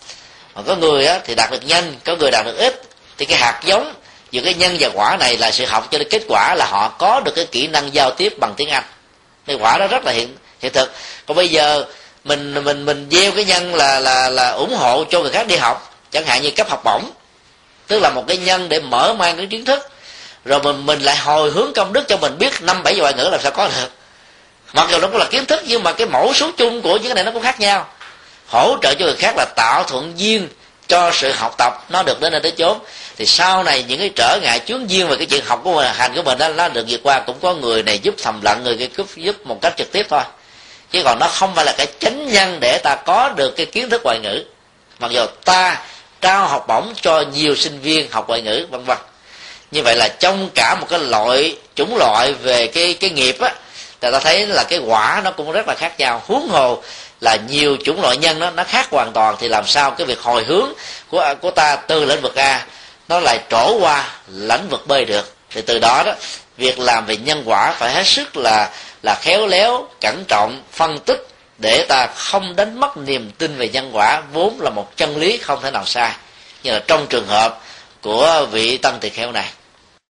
mà có người á, thì đạt được nhanh có người đạt được ít thì cái hạt giống giữa cái nhân và quả này là sự học cho nên kết quả là họ có được cái kỹ năng giao tiếp bằng tiếng anh. Cái quả đó rất là hiện hiện thực. Còn bây giờ mình mình mình gieo cái nhân là là là ủng hộ cho người khác đi học chẳng hạn như cấp học bổng. Tức là một cái nhân để mở mang cái kiến thức. Rồi mình mình lại hồi hướng công đức cho mình biết năm bảy ngoại ngữ làm sao có được. Mặc dù nó cũng là kiến thức nhưng mà cái mẫu số chung của những cái này nó cũng khác nhau. Hỗ trợ cho người khác là tạo thuận duyên cho sự học tập. Nó được đến nơi tới chốn. Thì sau này những cái trở ngại chướng duyên về cái chuyện học của mình hành của mình đó, nó được vượt qua. Cũng có người này giúp thầm lặng người kia giúp giúp một cách trực tiếp thôi. Chứ còn nó không phải là cái chánh nhân để ta có được cái kiến thức ngoại ngữ. Mặc dù ta trao học bổng cho nhiều sinh viên học ngoại ngữ, vân vân. Như vậy là trong cả một cái loại, chủng loại về cái cái nghiệp á, thì ta thấy là cái quả nó cũng rất là khác nhau. Huống hồ là nhiều chủng loại nhân đó, nó khác hoàn toàn, thì làm sao cái việc hồi hướng của của ta từ lĩnh vực a, nó lại trổ qua lĩnh vực b được. Thì từ đó đó, việc làm về nhân quả phải hết sức là là khéo léo, cẩn trọng, phân tích để ta không đánh mất niềm tin về nhân quả, vốn là một chân lý không thể nào sai. Như là trong trường hợp của vị tăng tỳ kheo này